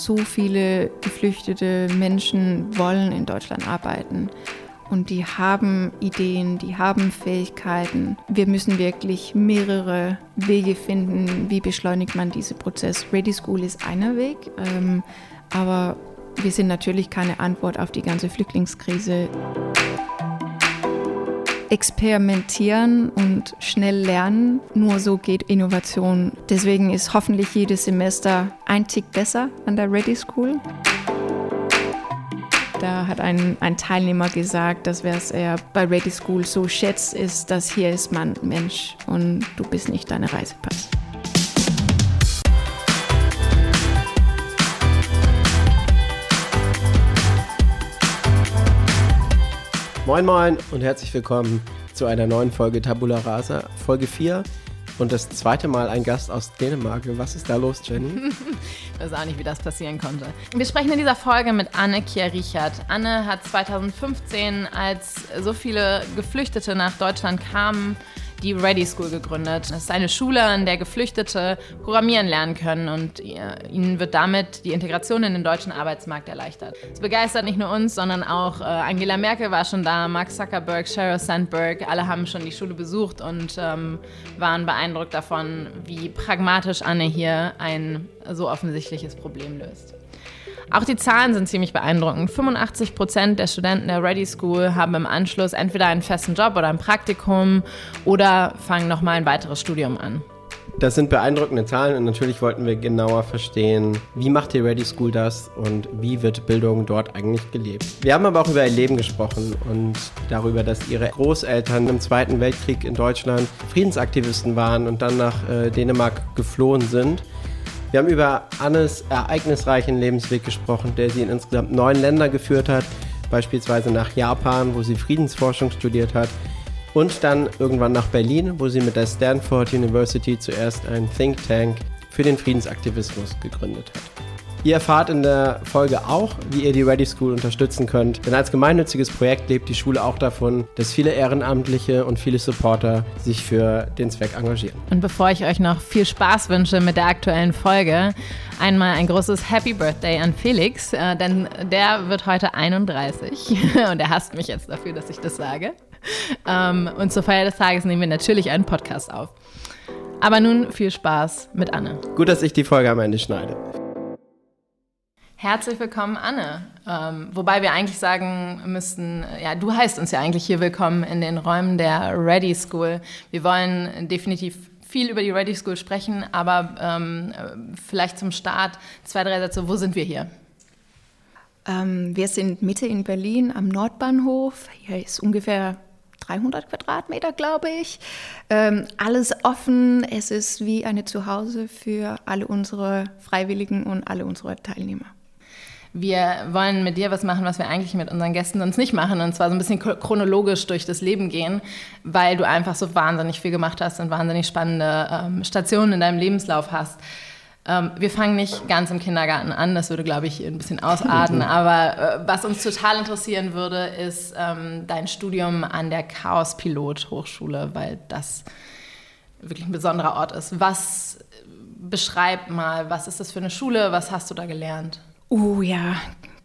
So viele geflüchtete Menschen wollen in Deutschland arbeiten. Und die haben Ideen, die haben Fähigkeiten. Wir müssen wirklich mehrere Wege finden, wie beschleunigt man diesen Prozess. Ready School ist einer Weg, ähm, aber wir sind natürlich keine Antwort auf die ganze Flüchtlingskrise. Experimentieren und schnell lernen, nur so geht Innovation. Deswegen ist hoffentlich jedes Semester ein Tick besser an der Ready School. Da hat ein, ein Teilnehmer gesagt, dass es er bei Ready School so schätzt, ist, dass hier ist man Mensch und du bist nicht deine Reisepass. Moin Moin und herzlich willkommen zu einer neuen Folge Tabula Rasa, Folge 4 und das zweite Mal ein Gast aus Dänemark. Was ist da los, Jenny? ich weiß auch nicht, wie das passieren konnte. Wir sprechen in dieser Folge mit Anne Kier-Richard. Anne hat 2015, als so viele Geflüchtete nach Deutschland kamen, die Ready School gegründet. Das ist eine Schule, an der Geflüchtete programmieren lernen können und ihnen wird damit die Integration in den deutschen Arbeitsmarkt erleichtert. Es begeistert nicht nur uns, sondern auch äh, Angela Merkel war schon da, Mark Zuckerberg, Sheryl Sandberg, alle haben schon die Schule besucht und ähm, waren beeindruckt davon, wie pragmatisch Anne hier ein so offensichtliches Problem löst. Auch die Zahlen sind ziemlich beeindruckend. 85 Prozent der Studenten der Ready School haben im Anschluss entweder einen festen Job oder ein Praktikum oder fangen nochmal ein weiteres Studium an. Das sind beeindruckende Zahlen und natürlich wollten wir genauer verstehen, wie macht die Ready School das und wie wird Bildung dort eigentlich gelebt. Wir haben aber auch über ihr Leben gesprochen und darüber, dass ihre Großeltern im Zweiten Weltkrieg in Deutschland Friedensaktivisten waren und dann nach äh, Dänemark geflohen sind wir haben über Annes ereignisreichen Lebensweg gesprochen, der sie in insgesamt neun Länder geführt hat, beispielsweise nach Japan, wo sie Friedensforschung studiert hat, und dann irgendwann nach Berlin, wo sie mit der Stanford University zuerst ein Think Tank für den Friedensaktivismus gegründet hat. Ihr erfahrt in der Folge auch, wie ihr die Ready School unterstützen könnt. Denn als gemeinnütziges Projekt lebt die Schule auch davon, dass viele Ehrenamtliche und viele Supporter sich für den Zweck engagieren. Und bevor ich euch noch viel Spaß wünsche mit der aktuellen Folge, einmal ein großes Happy Birthday an Felix, äh, denn der wird heute 31 und er hasst mich jetzt dafür, dass ich das sage. Ähm, und zur Feier des Tages nehmen wir natürlich einen Podcast auf. Aber nun viel Spaß mit Anne. Gut, dass ich die Folge am Ende schneide. Herzlich willkommen, Anne. Ähm, wobei wir eigentlich sagen müssten, ja, du heißt uns ja eigentlich hier willkommen in den Räumen der Ready School. Wir wollen definitiv viel über die Ready School sprechen, aber ähm, vielleicht zum Start zwei, drei Sätze. Wo sind wir hier? Ähm, wir sind Mitte in Berlin am Nordbahnhof. Hier ist ungefähr 300 Quadratmeter, glaube ich. Ähm, alles offen. Es ist wie eine Zuhause für alle unsere Freiwilligen und alle unsere Teilnehmer wir wollen mit dir was machen, was wir eigentlich mit unseren Gästen sonst nicht machen. Und zwar so ein bisschen chronologisch durch das Leben gehen, weil du einfach so wahnsinnig viel gemacht hast und wahnsinnig spannende ähm, Stationen in deinem Lebenslauf hast. Ähm, wir fangen nicht ganz im Kindergarten an, das würde, glaube ich, ein bisschen ausarten. Aber äh, was uns total interessieren würde, ist ähm, dein Studium an der Chaos Pilot Hochschule, weil das wirklich ein besonderer Ort ist. Was beschreib mal, was ist das für eine Schule? Was hast du da gelernt? Oh ja,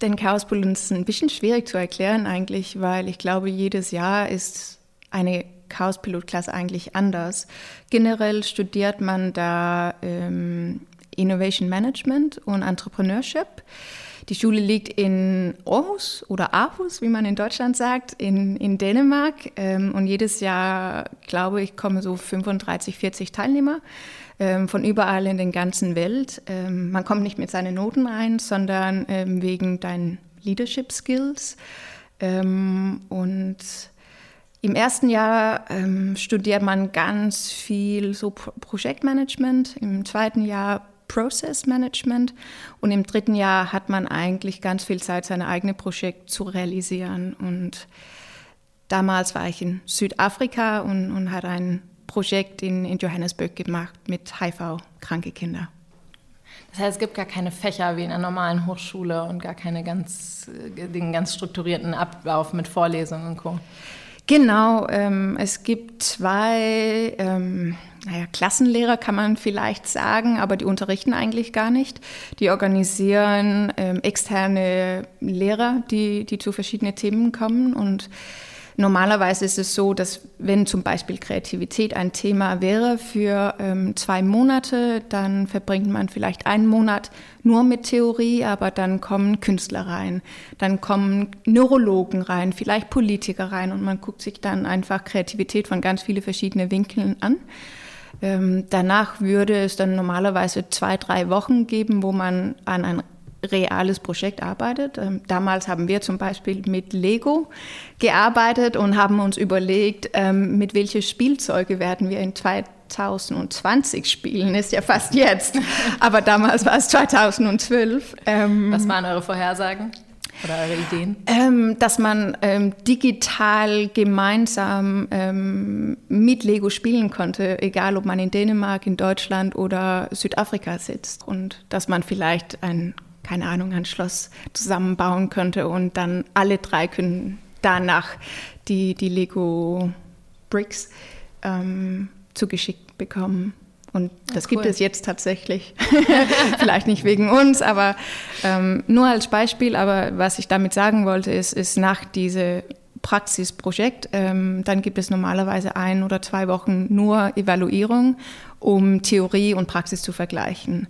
den Chaospol ist ein bisschen schwierig zu erklären eigentlich, weil ich glaube, jedes Jahr ist eine Chaospilotklasse eigentlich anders. Generell studiert man da ähm, Innovation Management und Entrepreneurship. Die Schule liegt in Aarhus oder Aarhus, wie man in Deutschland sagt, in, in Dänemark. Ähm, und jedes Jahr, glaube ich, kommen so 35, 40 Teilnehmer von überall in der ganzen Welt. Ähm, man kommt nicht mit seinen Noten rein, sondern ähm, wegen deinen Leadership Skills. Ähm, und im ersten Jahr ähm, studiert man ganz viel so Pro Projektmanagement, im zweiten Jahr Process Management und im dritten Jahr hat man eigentlich ganz viel Zeit, seine eigene Projekt zu realisieren. Und damals war ich in Südafrika und, und hatte ein Projekt in, in Johannesburg gemacht mit HIV-kranke Kinder. Das heißt, es gibt gar keine Fächer wie in einer normalen Hochschule und gar keine ganz, den ganz strukturierten Ablauf mit Vorlesungen und Co. Genau, ähm, es gibt zwei ähm, naja, Klassenlehrer kann man vielleicht sagen, aber die unterrichten eigentlich gar nicht. Die organisieren ähm, externe Lehrer, die, die zu verschiedenen Themen kommen und Normalerweise ist es so, dass wenn zum Beispiel Kreativität ein Thema wäre für ähm, zwei Monate, dann verbringt man vielleicht einen Monat nur mit Theorie, aber dann kommen Künstler rein, dann kommen Neurologen rein, vielleicht Politiker rein und man guckt sich dann einfach Kreativität von ganz vielen verschiedenen Winkeln an. Ähm, danach würde es dann normalerweise zwei, drei Wochen geben, wo man an ein reales Projekt arbeitet. Ähm, damals haben wir zum Beispiel mit Lego gearbeitet und haben uns überlegt, ähm, mit welchen Spielzeuge werden wir in 2020 spielen. Ist ja fast jetzt, aber damals war es 2012. Ähm, Was waren eure Vorhersagen? Oder eure Ideen? Ähm, dass man ähm, digital gemeinsam ähm, mit Lego spielen konnte, egal ob man in Dänemark, in Deutschland oder Südafrika sitzt. Und dass man vielleicht ein keine Ahnung, ein Schloss zusammenbauen könnte und dann alle drei können danach die, die Lego Bricks ähm, zugeschickt bekommen. Und das ja, cool. gibt es jetzt tatsächlich. Vielleicht nicht wegen uns, aber ähm, nur als Beispiel. Aber was ich damit sagen wollte, ist, ist nach diesem Praxisprojekt, ähm, dann gibt es normalerweise ein oder zwei Wochen nur Evaluierung, um Theorie und Praxis zu vergleichen.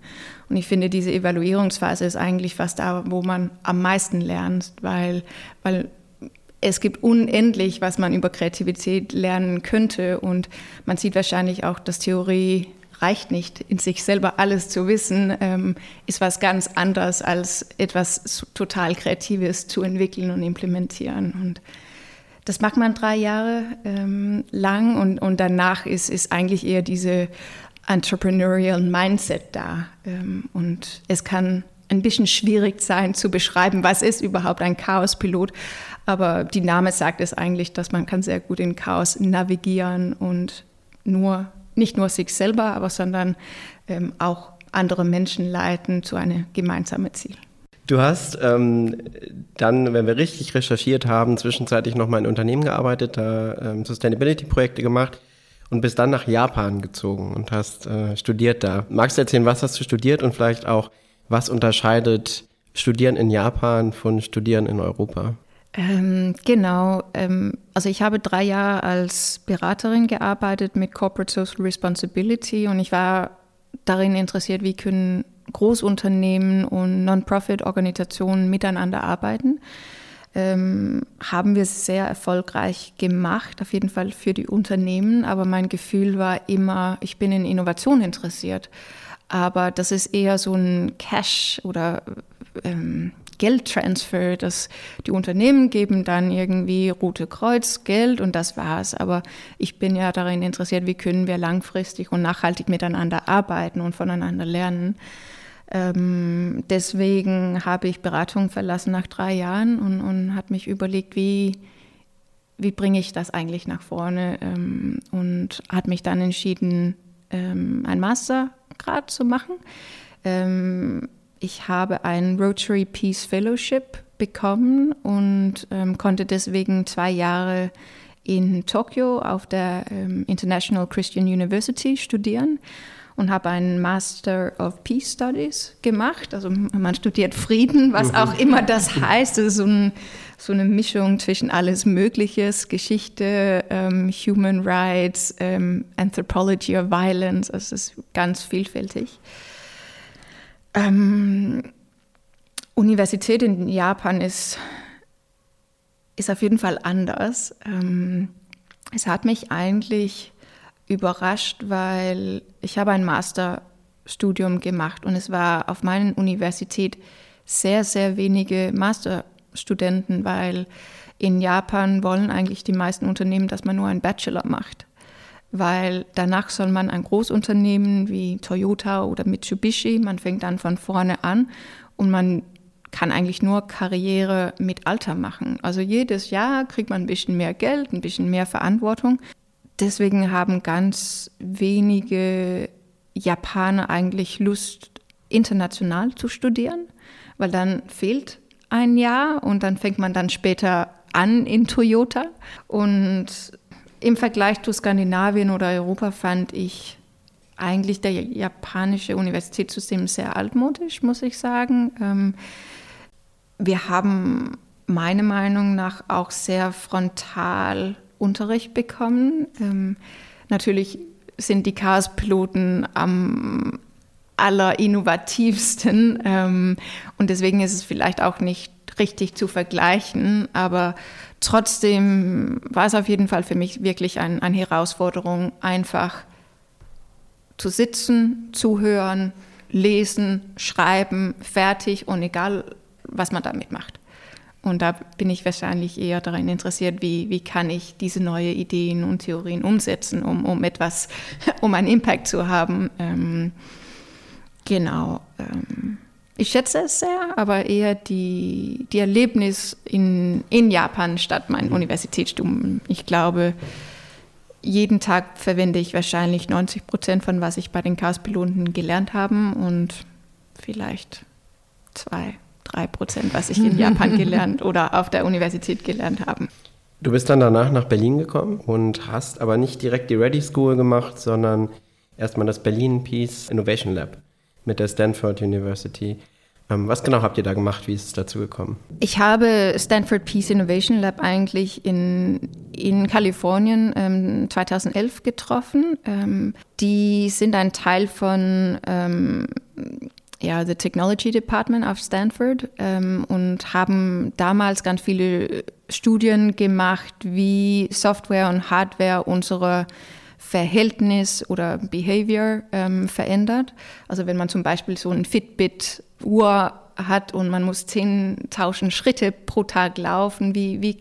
Und ich finde, diese Evaluierungsphase ist eigentlich fast da, wo man am meisten lernt, weil, weil es gibt unendlich, was man über Kreativität lernen könnte. Und man sieht wahrscheinlich auch, dass Theorie reicht nicht, in sich selber alles zu wissen, ähm, ist was ganz anderes als etwas total Kreatives zu entwickeln und implementieren. Und das macht man drei Jahre ähm, lang und, und danach ist, ist eigentlich eher diese entrepreneurial Mindset da. Ähm, und es kann ein bisschen schwierig sein zu beschreiben, was ist überhaupt ein Chaospilot. Aber die Name sagt es eigentlich, dass man kann sehr gut in Chaos navigieren und nur, nicht nur sich selber, aber sondern ähm, auch andere Menschen leiten zu einem gemeinsamen Ziel. Du hast ähm, dann, wenn wir richtig recherchiert haben, zwischenzeitlich nochmal in Unternehmen gearbeitet, da ähm, Sustainability-Projekte gemacht und bist dann nach Japan gezogen und hast äh, studiert da. Magst du erzählen, was hast du studiert und vielleicht auch, was unterscheidet Studieren in Japan von Studieren in Europa? Ähm, genau. Ähm, also ich habe drei Jahre als Beraterin gearbeitet mit Corporate Social Responsibility und ich war darin interessiert, wie können Großunternehmen und Non-Profit-Organisationen miteinander arbeiten ähm, haben wir sehr erfolgreich gemacht, auf jeden Fall für die Unternehmen. Aber mein Gefühl war immer, ich bin in Innovation interessiert. Aber das ist eher so ein Cash oder ähm, Geldtransfer, dass die Unternehmen geben dann irgendwie Rote Kreuz Geld und das war's. Aber ich bin ja darin interessiert, wie können wir langfristig und nachhaltig miteinander arbeiten und voneinander lernen. Ähm, deswegen habe ich Beratung verlassen nach drei Jahren und, und habe mich überlegt, wie, wie bringe ich das eigentlich nach vorne ähm, und hat mich dann entschieden, ähm, ein Mastergrad zu machen. Ähm, ich habe ein Rotary Peace Fellowship bekommen und ähm, konnte deswegen zwei Jahre in Tokio auf der ähm, International Christian University studieren und habe einen Master of Peace Studies gemacht. Also man studiert Frieden, was auch immer das heißt. Das ist so, ein, so eine Mischung zwischen alles Mögliches, Geschichte, ähm, Human Rights, ähm, Anthropology of Violence. Also es ist ganz vielfältig. Ähm, Universität in Japan ist, ist auf jeden Fall anders. Ähm, es hat mich eigentlich überrascht, weil ich habe ein Masterstudium gemacht und es war auf meiner Universität sehr, sehr wenige Masterstudenten, weil in Japan wollen eigentlich die meisten Unternehmen, dass man nur einen Bachelor macht. Weil danach soll man ein Großunternehmen wie Toyota oder Mitsubishi, man fängt dann von vorne an und man kann eigentlich nur Karriere mit Alter machen. Also jedes Jahr kriegt man ein bisschen mehr Geld, ein bisschen mehr Verantwortung deswegen haben ganz wenige Japaner eigentlich Lust, international zu studieren, weil dann fehlt ein Jahr und dann fängt man dann später an in Toyota. Und im Vergleich zu Skandinavien oder Europa fand ich eigentlich der japanische Universitätssystem sehr altmodisch, muss ich sagen. Ähm, wir haben meiner Meinung nach auch sehr frontal Unterricht bekommen. Ähm, natürlich sind die Chaos-Piloten am allerinnovativsten ähm, und deswegen ist es vielleicht auch nicht richtig zu vergleichen, aber trotzdem war es auf jeden Fall für mich wirklich ein, eine Herausforderung, einfach zu sitzen, zuhören, lesen, schreiben, fertig und egal, was man damit macht. Und da bin ich wahrscheinlich eher daran interessiert, wie, wie kann ich diese neuen Ideen und Theorien umsetzen, um, um etwas, um einen Impact zu haben. Ähm, genau. Ähm, ich schätze es sehr, aber eher die, die Erlebnis in, in Japan statt mein. Universitätsstudium. Ich glaube, jeden Tag verwende ich wahrscheinlich 90 Prozent von was ich bei den Chaos-Piloten gelernt habe und vielleicht zwei, drei Prozent, was ich in Japan gelernt oder auf der Universität gelernt habe. Du bist dann danach nach Berlin gekommen und hast aber nicht direkt die Ready School gemacht, sondern erstmal das Berlin Peace Innovation Lab mit der Stanford University. Ähm, was genau habt ihr da gemacht? Wie ist es dazu gekommen? Ich habe Stanford Peace Innovation Lab eigentlich in, in Kalifornien ähm, 2011 getroffen. Ähm, die sind ein Teil von ähm, ja, the Technology Department of Stanford ähm, und haben damals ganz viele Studien gemacht, wie Software und Hardware unsere Verhältnis oder Behavior ähm, verändert. Also wenn man zum Beispiel so ein Fitbit-Uhr hat und man muss 10.000 Schritte pro Tag laufen, wie, wie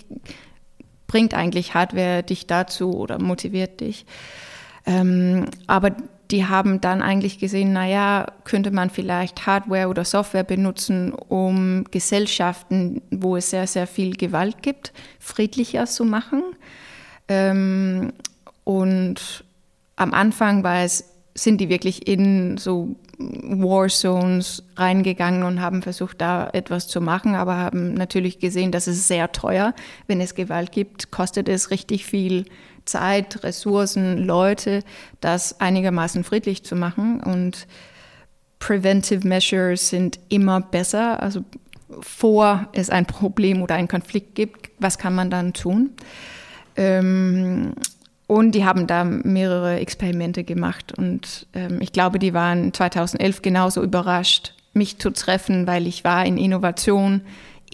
bringt eigentlich Hardware dich dazu oder motiviert dich? Ähm, aber die haben dann eigentlich gesehen, naja, könnte man vielleicht Hardware oder Software benutzen, um Gesellschaften, wo es sehr, sehr viel Gewalt gibt, friedlicher zu machen. Ähm, und am Anfang war es, sind die wirklich in so Warzones reingegangen und haben versucht, da etwas zu machen, aber haben natürlich gesehen, dass es sehr teuer, wenn es Gewalt gibt, kostet es richtig viel Zeit, Ressourcen, Leute, das einigermaßen friedlich zu machen. Und Preventive Measures sind immer besser. Also vor es ein Problem oder einen Konflikt gibt, was kann man dann tun? Ähm, und die haben da mehrere Experimente gemacht. Und ähm, ich glaube, die waren 2011 genauso überrascht, mich zu treffen, weil ich war in Innovation,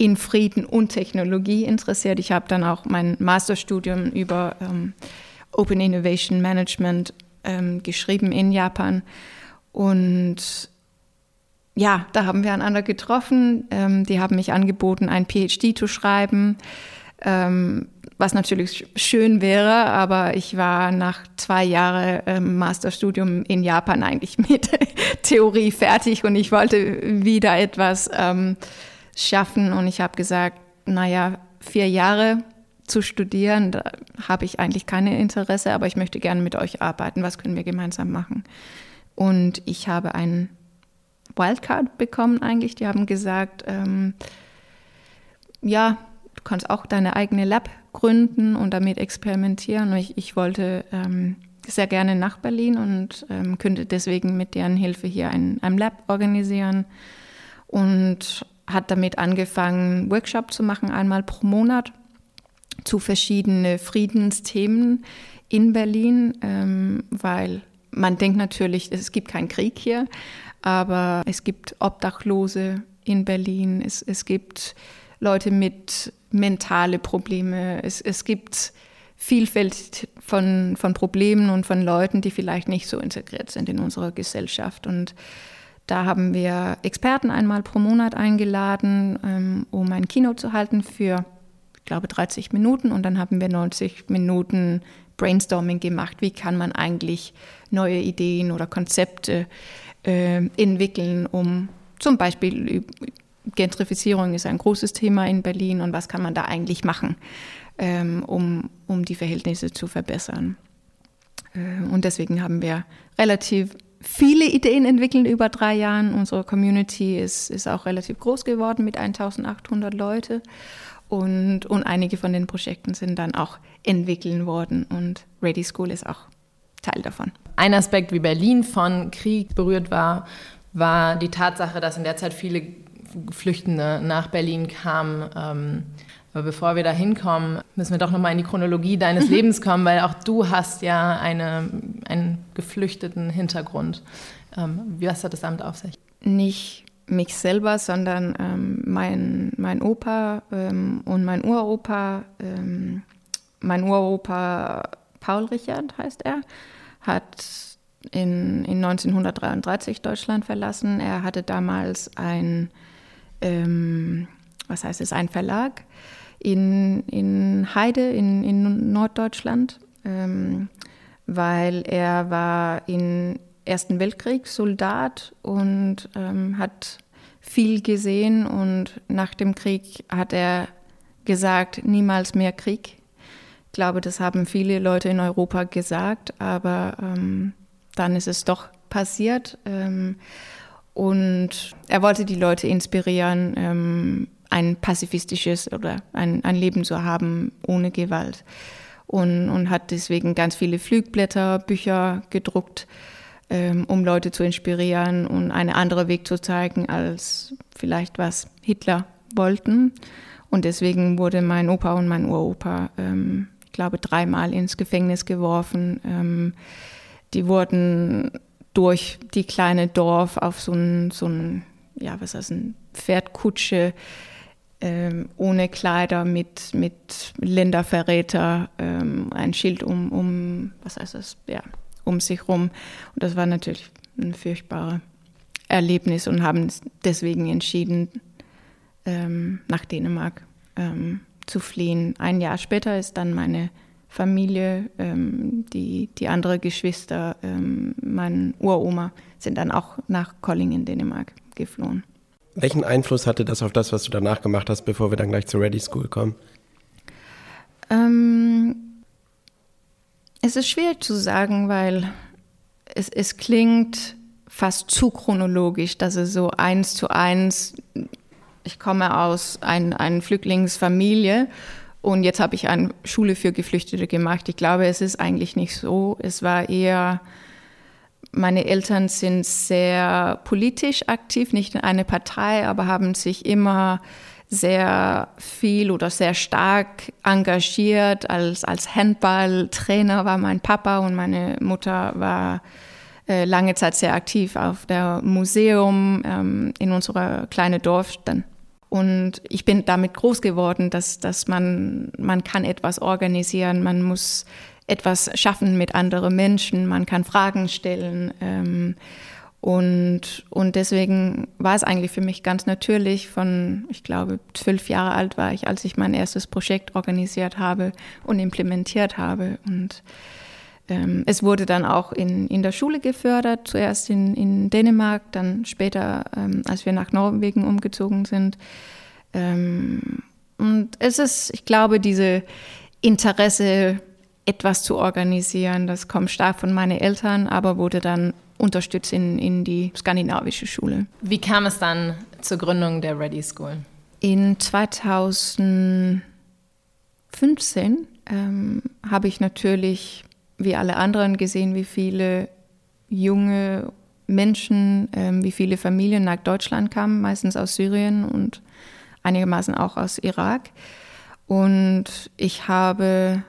in Frieden und Technologie interessiert. Ich habe dann auch mein Masterstudium über ähm, Open Innovation Management ähm, geschrieben in Japan. Und ja, da haben wir einander getroffen. Ähm, die haben mich angeboten, ein PhD zu schreiben. Ähm, was natürlich schön wäre, aber ich war nach zwei Jahren ähm, Masterstudium in Japan eigentlich mit Theorie fertig und ich wollte wieder etwas ähm, schaffen und ich habe gesagt, naja, vier Jahre zu studieren, da habe ich eigentlich keine Interesse, aber ich möchte gerne mit euch arbeiten. Was können wir gemeinsam machen? Und ich habe einen Wildcard bekommen eigentlich. Die haben gesagt, ähm, ja, du kannst auch deine eigene Lab gründen und damit experimentieren. Und ich, ich wollte ähm, sehr gerne nach Berlin und ähm, könnte deswegen mit deren Hilfe hier ein, ein Lab organisieren und hat damit angefangen, Workshop zu machen, einmal pro Monat zu verschiedenen Friedensthemen in Berlin, ähm, weil man denkt natürlich, es gibt keinen Krieg hier, aber es gibt Obdachlose in Berlin, es, es gibt Leute mit mentale Probleme. Es, es gibt Vielfalt von, von Problemen und von Leuten, die vielleicht nicht so integriert sind in unserer Gesellschaft. Und da haben wir Experten einmal pro Monat eingeladen, ähm, um ein Kino zu halten für, ich glaube, 30 Minuten. Und dann haben wir 90 Minuten Brainstorming gemacht. Wie kann man eigentlich neue Ideen oder Konzepte äh, entwickeln, um zum Beispiel Gentrifizierung ist ein großes Thema in Berlin und was kann man da eigentlich machen, ähm, um, um die Verhältnisse zu verbessern. Äh, und deswegen haben wir relativ viele Ideen entwickelt über drei Jahren. Unsere Community ist, ist auch relativ groß geworden mit 1800 Leute. Und, und einige von den Projekten sind dann auch entwickelt worden und Ready School ist auch Teil davon. Ein Aspekt, wie Berlin von Krieg berührt war, war die Tatsache, dass in der Zeit viele Flüchtende nach Berlin kamen. Ähm, aber bevor wir da hinkommen, müssen wir doch nochmal in die Chronologie deines Lebens kommen, weil auch du hast ja eine, einen geflüchteten Hintergrund. Ähm, was hat das damit auf sich? Nicht mich selber, sondern ähm, mein, mein Opa ähm, und mein Uropa. Ähm, mein Uropa Paul Richard heißt er, hat in, in 1933 Deutschland verlassen. Er hatte damals ein, ähm, was heißt es, ein Verlag in, in Heide in, in Norddeutschland, ähm, weil er war im Ersten Weltkrieg Soldat und ähm, hat viel gesehen und nach dem Krieg hat er gesagt, niemals mehr Krieg. Ich glaube, das haben viele Leute in Europa gesagt, aber ähm, dann ist es doch passiert. Ähm, und er wollte die Leute inspirieren, ähm, ein pazifistisches oder ein, ein Leben zu haben ohne Gewalt. Und, und hat deswegen ganz viele Flugblätter, Bücher gedruckt, ähm, um Leute zu inspirieren und einen anderen Weg zu zeigen, als vielleicht was Hitler wollten. Und deswegen wurde mein Opa und mein Uropa, ähm, ich glaube, dreimal ins Gefängnis geworfen. Ähm, die wurden durch die kleine Dorf auf so ein, so ein ja, was heißt ein Pferdkutsche ähm, ohne Kleider mit, mit Länderverräter, ähm, ein Schild um, um, was heißt das, ja, um sich rum. Und das war natürlich ein furchtbares Erlebnis und haben deswegen entschieden, ähm, nach Dänemark ähm, zu fliehen. Ein Jahr später ist dann meine Familie, ähm, die, die andere Geschwister, ähm, mein Uroma, sind dann auch nach Colling in Dänemark geflohen. Welchen Einfluss hatte das auf das, was du danach gemacht hast, bevor wir dann gleich zur Ready School kommen? Ähm, es ist schwierig zu sagen, weil es, es klingt fast zu chronologisch, dass es so eins zu eins, ich komme aus ein, einer Flüchtlingsfamilie und jetzt habe ich eine Schule für Geflüchtete gemacht. Ich glaube, es ist eigentlich nicht so. Es war eher meine Eltern sind sehr politisch aktiv, nicht in einer Partei, aber haben sich immer sehr viel oder sehr stark engagiert. Als, als Handballtrainer war mein Papa und meine Mutter war äh, lange Zeit sehr aktiv auf der Museum ähm, in unserer kleinen Dorf dann. Und ich bin damit groß geworden, dass, dass man, man kann etwas organisieren, man muss etwas schaffen mit anderen Menschen, man kann Fragen stellen. Ähm, und, und deswegen war es eigentlich für mich ganz natürlich, von, ich glaube, zwölf Jahre alt war ich, als ich mein erstes Projekt organisiert habe und implementiert habe. Und ähm, es wurde dann auch in, in der Schule gefördert, zuerst in, in Dänemark, dann später, ähm, als wir nach Norwegen umgezogen sind. Ähm, und es ist, ich glaube, diese Interesse etwas zu organisieren. Das kommt stark von meinen Eltern, aber wurde dann unterstützt in, in die skandinavische Schule. Wie kam es dann zur Gründung der Ready School? In 2015 ähm, habe ich natürlich, wie alle anderen, gesehen, wie viele junge Menschen, ähm, wie viele Familien nach Deutschland kamen, meistens aus Syrien und einigermaßen auch aus Irak. Und ich habe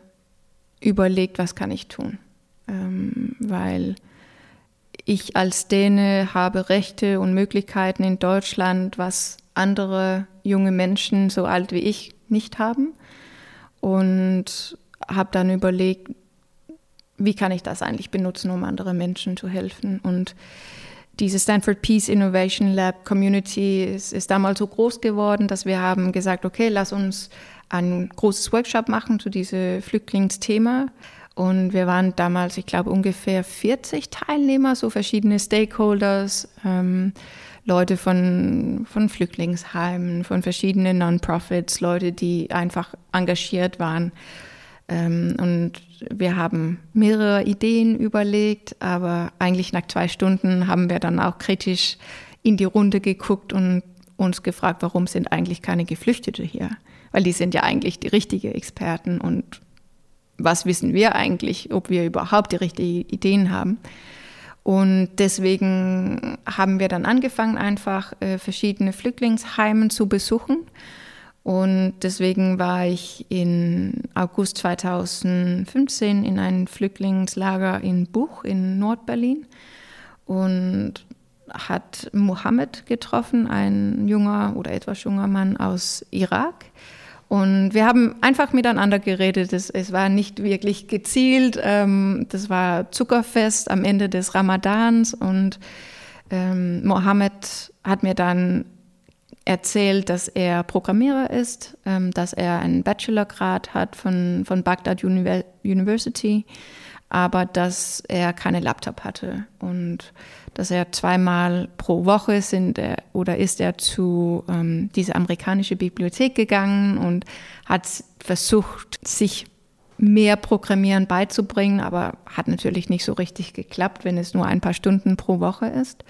überlegt, was kann ich tun. Ähm, weil ich als Däne habe Rechte und Möglichkeiten in Deutschland, was andere junge Menschen so alt wie ich nicht haben. Und habe dann überlegt, wie kann ich das eigentlich benutzen, um anderen Menschen zu helfen. Und diese Stanford Peace Innovation Lab Community ist, ist damals so groß geworden, dass wir haben gesagt, okay, lass uns ein großes Workshop machen zu diesem Flüchtlingsthema. Und wir waren damals, ich glaube, ungefähr 40 Teilnehmer, so verschiedene Stakeholders, ähm, Leute von, von Flüchtlingsheimen, von verschiedenen Non-Profits, Leute, die einfach engagiert waren. Ähm, und wir haben mehrere Ideen überlegt, aber eigentlich nach zwei Stunden haben wir dann auch kritisch in die Runde geguckt und uns gefragt, warum sind eigentlich keine Geflüchtete hier? Weil die sind ja eigentlich die richtigen Experten und was wissen wir eigentlich, ob wir überhaupt die richtigen Ideen haben. Und deswegen haben wir dann angefangen, einfach äh, verschiedene Flüchtlingsheime zu besuchen. Und deswegen war ich in August 2015 in einem Flüchtlingslager in Buch in Nordberlin und hat Mohammed getroffen, ein junger oder etwas junger Mann aus Irak. Und wir haben einfach miteinander geredet. Es, es war nicht wirklich gezielt. Ähm, das war Zuckerfest am Ende des Ramadans. Und ähm, Mohammed hat mir dann erzählt, dass er Programmierer ist, ähm, dass er einen Bachelorgrad hat von, von Baghdad University, aber dass er keine Laptop hatte. Und dass er zweimal pro Woche sind er, oder ist er zu ähm, dieser amerikanische Bibliothek gegangen und hat versucht, sich mehr Programmieren beizubringen, aber hat natürlich nicht so richtig geklappt, wenn es nur ein paar Stunden pro Woche ist.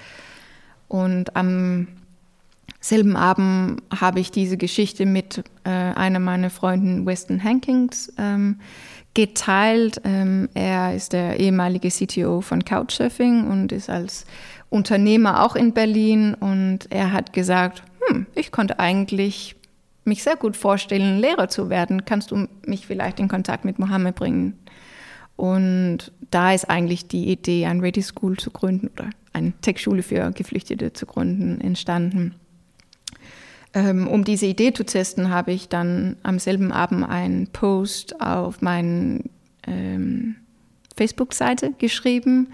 Und am selben Abend habe ich diese Geschichte mit äh, einer meiner Freunden, Weston Hankins, ähm, geteilt. Ähm, er ist der ehemalige CTO von Couchsurfing und ist als Unternehmer auch in Berlin. Und er hat gesagt, hm, ich konnte eigentlich mich sehr gut vorstellen, Lehrer zu werden. Kannst du mich vielleicht in Kontakt mit Mohammed bringen? Und da ist eigentlich die Idee, ein Ready School zu gründen oder eine Tech-Schule für Geflüchtete zu gründen, entstanden. Ähm, um diese Idee zu testen, habe ich dann am selben Abend einen Post auf meine ähm, Facebook-Seite geschrieben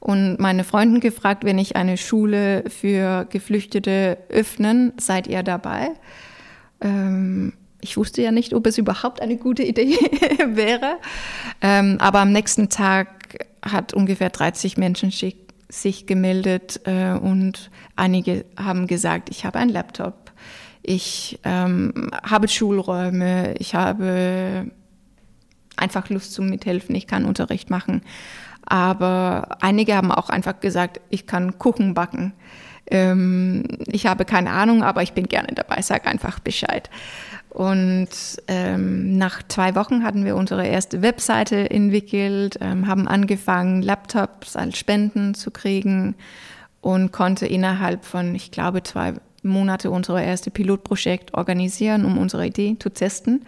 und meine Freunde gefragt, wenn ich eine Schule für Geflüchtete öffnen, seid ihr dabei? Ähm, ich wusste ja nicht, ob es überhaupt eine gute Idee wäre, ähm, aber am nächsten Tag hat ungefähr 30 Menschen sich gemeldet äh, und einige haben gesagt, ich habe einen Laptop ich ähm, habe Schulräume, ich habe einfach Lust zum Mithelfen, ich kann Unterricht machen. Aber einige haben auch einfach gesagt, ich kann Kuchen backen. Ähm, ich habe keine Ahnung, aber ich bin gerne dabei, sag einfach Bescheid. Und ähm, nach zwei Wochen hatten wir unsere erste Webseite entwickelt, ähm, haben angefangen, Laptops als Spenden zu kriegen und konnte innerhalb von, ich glaube, zwei Monate unser erstes Pilotprojekt organisieren, um unsere Idee zu testen.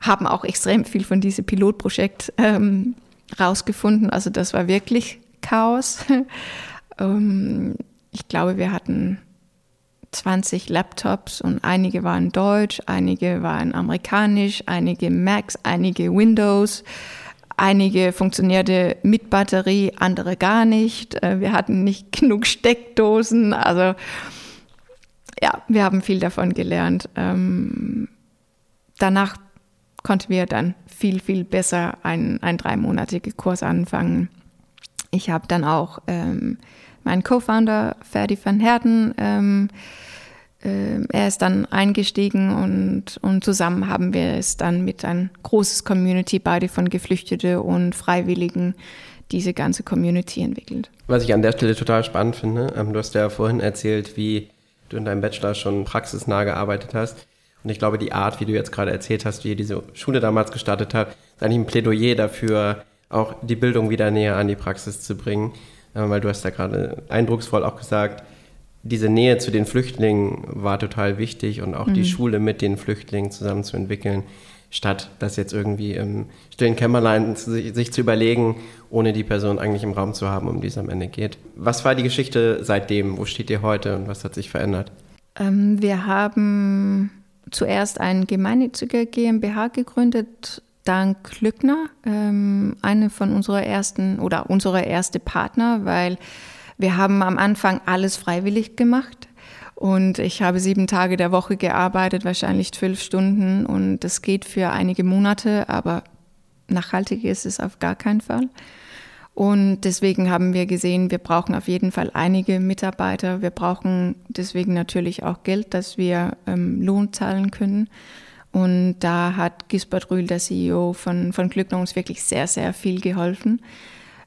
Haben auch extrem viel von diesem Pilotprojekt ähm, rausgefunden. Also das war wirklich Chaos. ähm, ich glaube, wir hatten 20 Laptops und einige waren deutsch, einige waren amerikanisch, einige Macs, einige Windows. Einige funktionierte mit Batterie, andere gar nicht. Äh, wir hatten nicht genug Steckdosen. Also ja, wir haben viel davon gelernt. Ähm, danach konnten wir dann viel, viel besser einen, einen dreimonatigen Kurs anfangen. Ich habe dann auch ähm, meinen Co-Founder Ferdi van Herden, ähm, äh, er ist dann eingestiegen und, und zusammen haben wir es dann mit ein großes Community, beide von Geflüchteten und Freiwilligen, diese ganze Community entwickelt. Was ich an der Stelle total spannend finde, ähm, du hast ja vorhin erzählt, wie du in deinem Bachelor schon praxisnah gearbeitet hast. Und ich glaube, die Art, wie du jetzt gerade erzählt hast, wie ihr diese Schule damals gestartet habt, ist eigentlich ein Plädoyer dafür, auch die Bildung wieder näher an die Praxis zu bringen. Äh, weil du hast ja gerade eindrucksvoll auch gesagt, diese Nähe zu den Flüchtlingen war total wichtig und auch mhm. die Schule mit den Flüchtlingen zusammen zu entwickeln, statt das jetzt irgendwie im stillen Kämmerlein sich zu überlegen, ohne die Person eigentlich im Raum zu haben, um die es am Ende geht. Was war die Geschichte seitdem? Wo steht ihr heute und was hat sich verändert? Ähm, wir haben zuerst ein gemeinnütziger GmbH gegründet, dank Glückner, ähm, eine von unserer ersten oder unsere erste Partner, weil wir haben am Anfang alles freiwillig gemacht. Und ich habe sieben Tage der Woche gearbeitet, wahrscheinlich zwölf Stunden. Und das geht für einige Monate, aber nachhaltig ist es auf gar keinen Fall. Und deswegen haben wir gesehen, wir brauchen auf jeden Fall einige Mitarbeiter. Wir brauchen deswegen natürlich auch Geld, dass wir ähm, Lohn zahlen können. Und da hat Gisbert Rühl, der CEO von, von uns wirklich sehr, sehr viel geholfen.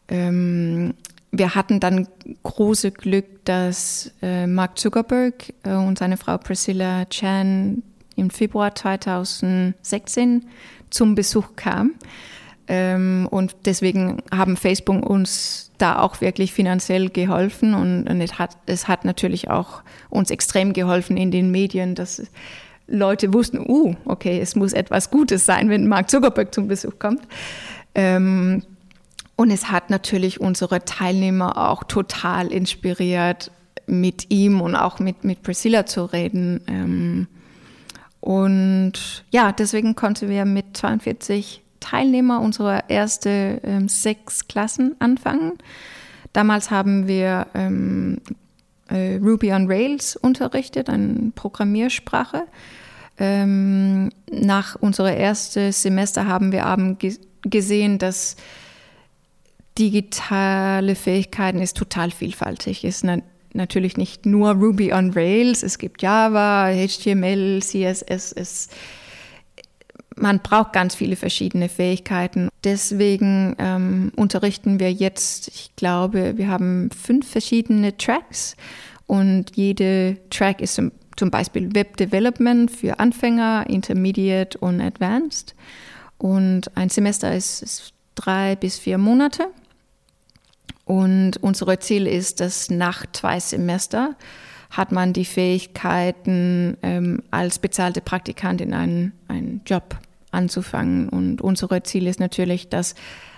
Ähm, wir hatten dann große Glück, dass äh, Mark Zuckerberg äh, und seine Frau Priscilla Chan im Februar 2016 zum Besuch kam. Ähm, und deswegen haben Facebook uns da auch wirklich finanziell geholfen und, und es, hat, es hat natürlich auch uns extrem geholfen in den Medien, dass Leute wussten, uh, okay, es muss etwas Gutes sein, wenn Mark Zuckerberg zum Besuch kommt. Ähm, und es hat natürlich unsere Teilnehmer auch total inspiriert, mit ihm und auch mit, mit Priscilla zu reden. Ähm, und ja, deswegen konnten wir mit 42 Teilnehmer unsere erste ähm, sechs Klassen anfangen. Damals haben wir ähm, äh, Ruby on Rails unterrichtet, eine Programmiersprache. Nach unserem ersten Semester haben wir gesehen, dass digitale Fähigkeiten ist total vielfältig. Ist na natürlich nicht nur Ruby on Rails, es gibt Java, HTML, CSS. Es, man braucht ganz viele verschiedene Fähigkeiten. Deswegen ähm, unterrichten wir jetzt, ich glaube, wir haben fünf verschiedene Tracks und jede Track ist zum, zum Beispiel Web Development für Anfänger, Intermediate und Advanced. Und ein Semester ist, ist drei bis vier Monate. Und unser Ziel ist, dass nach zwei Semester hat man die Fähigkeiten, ähm, als bezahlte Praktikantin einen, einen Job anzufangen. Und unser Ziel ist natürlich, dass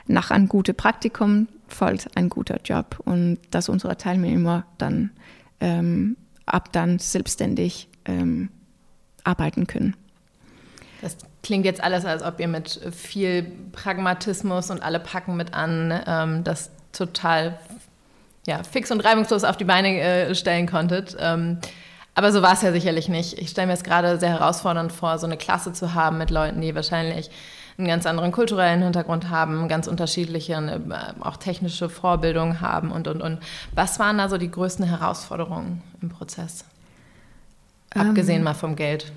nach einem guten Praktikum folgt ein guter Job und dass unsere Teilnehmer dann ähm, ab dann selbstständig ähm, arbeiten können. Das klingt jetzt alles, als ob ihr mit viel Pragmatismus und alle packen mit an, ähm, das total ja, fix und reibungslos auf die Beine äh, stellen konntet. Ähm, aber so war es ja sicherlich nicht. Ich stelle mir es gerade sehr herausfordernd vor, so eine Klasse zu haben mit Leuten, die wahrscheinlich einen ganz anderen kulturellen Hintergrund haben, ganz unterschiedliche, äh, auch technische Vorbildungen haben und, und, und. Was waren da so die größten Herausforderungen im Prozess? Abgesehen ähm, mal vom Geld.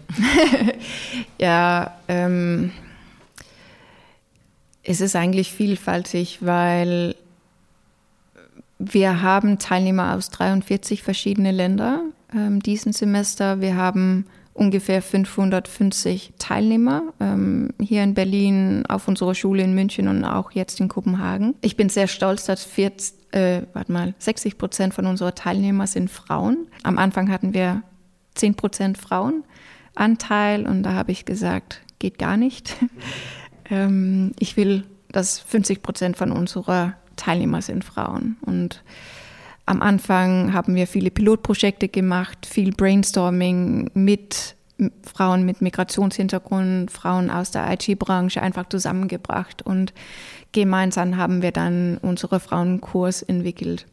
ja, ähm, es ist eigentlich vielfältig, weil wir haben Teilnehmer aus 43 verschiedenen Ländern ähm, diesen Semester. Wir haben ungefähr 550 Teilnehmer ähm, hier in Berlin, auf unserer Schule in München und auch jetzt in Kopenhagen. Ich bin sehr stolz, dass 40, äh, warte mal, 60 Prozent von unserer Teilnehmer sind Frauen. Am Anfang hatten wir 10 Prozent Frauenanteil und da habe ich gesagt, geht gar nicht. ähm, ich will, dass 50 Prozent von unserer Teilnehmer sind Frauen. Und am Anfang haben wir viele Pilotprojekte gemacht, viel Brainstorming mit Frauen mit Migrationshintergrund, Frauen aus der IT-Branche einfach zusammengebracht und gemeinsam haben wir dann unsere Frauenkurs entwickelt.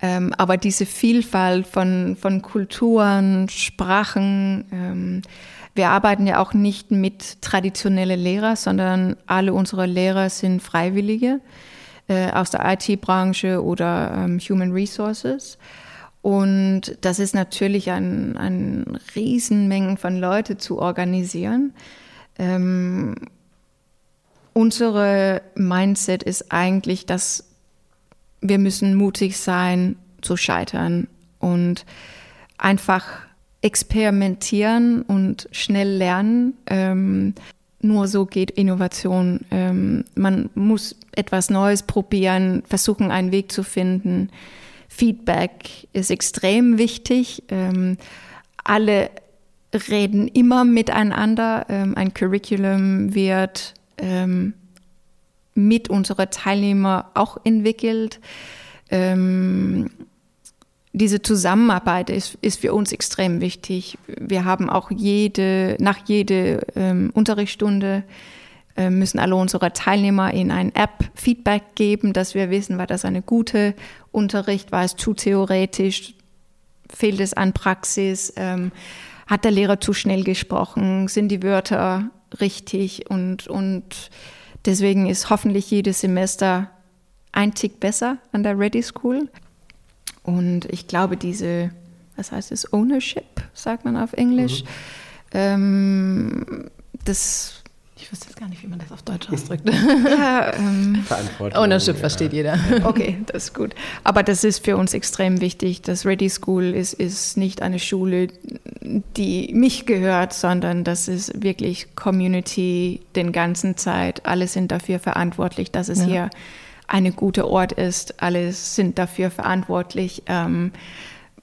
Ähm, aber diese Vielfalt von, von Kulturen, Sprachen, ähm, wir arbeiten ja auch nicht mit traditionellen Lehrern, sondern alle unsere Lehrer sind Freiwillige. Äh, aus der IT-Branche oder ähm, Human Resources. Und das ist natürlich ein, ein Riesenmengen von Leuten zu organisieren. Ähm, unsere Mindset ist eigentlich, dass wir müssen mutig sein zu scheitern und einfach experimentieren und schnell lernen. Ähm, nur so geht Innovation. Ähm, man muss etwas Neues probieren, versuchen, einen Weg zu finden. Feedback ist extrem wichtig. Ähm, alle reden immer miteinander. Ähm, ein Curriculum wird ähm, mit unseren Teilnehmern auch entwickelt. Ähm, diese Zusammenarbeit ist, ist für uns extrem wichtig. Wir haben auch jede, nach jeder ähm, Unterrichtsstunde äh, müssen alle unsere Teilnehmer in ein App Feedback geben, dass wir wissen, war das eine gute Unterricht, war es zu theoretisch, fehlt es an Praxis, ähm, hat der Lehrer zu schnell gesprochen, sind die Wörter richtig und, und deswegen ist hoffentlich jedes Semester ein Tick besser an der Ready School. Und ich glaube, diese, was heißt es, Ownership, sagt man auf Englisch, mhm. ähm, das ich wüsste jetzt gar nicht, wie man das auf Deutsch ausdrückt. ja, ähm, Verantwortung. Ownership ja. versteht jeder. Okay, das ist gut. Aber das ist für uns extrem wichtig. Das Ready School ist, ist nicht eine Schule, die mich gehört, sondern das ist wirklich Community den ganzen Zeit. Alle sind dafür verantwortlich, dass es ja. hier eine gute Ort ist. Alle sind dafür verantwortlich, ähm,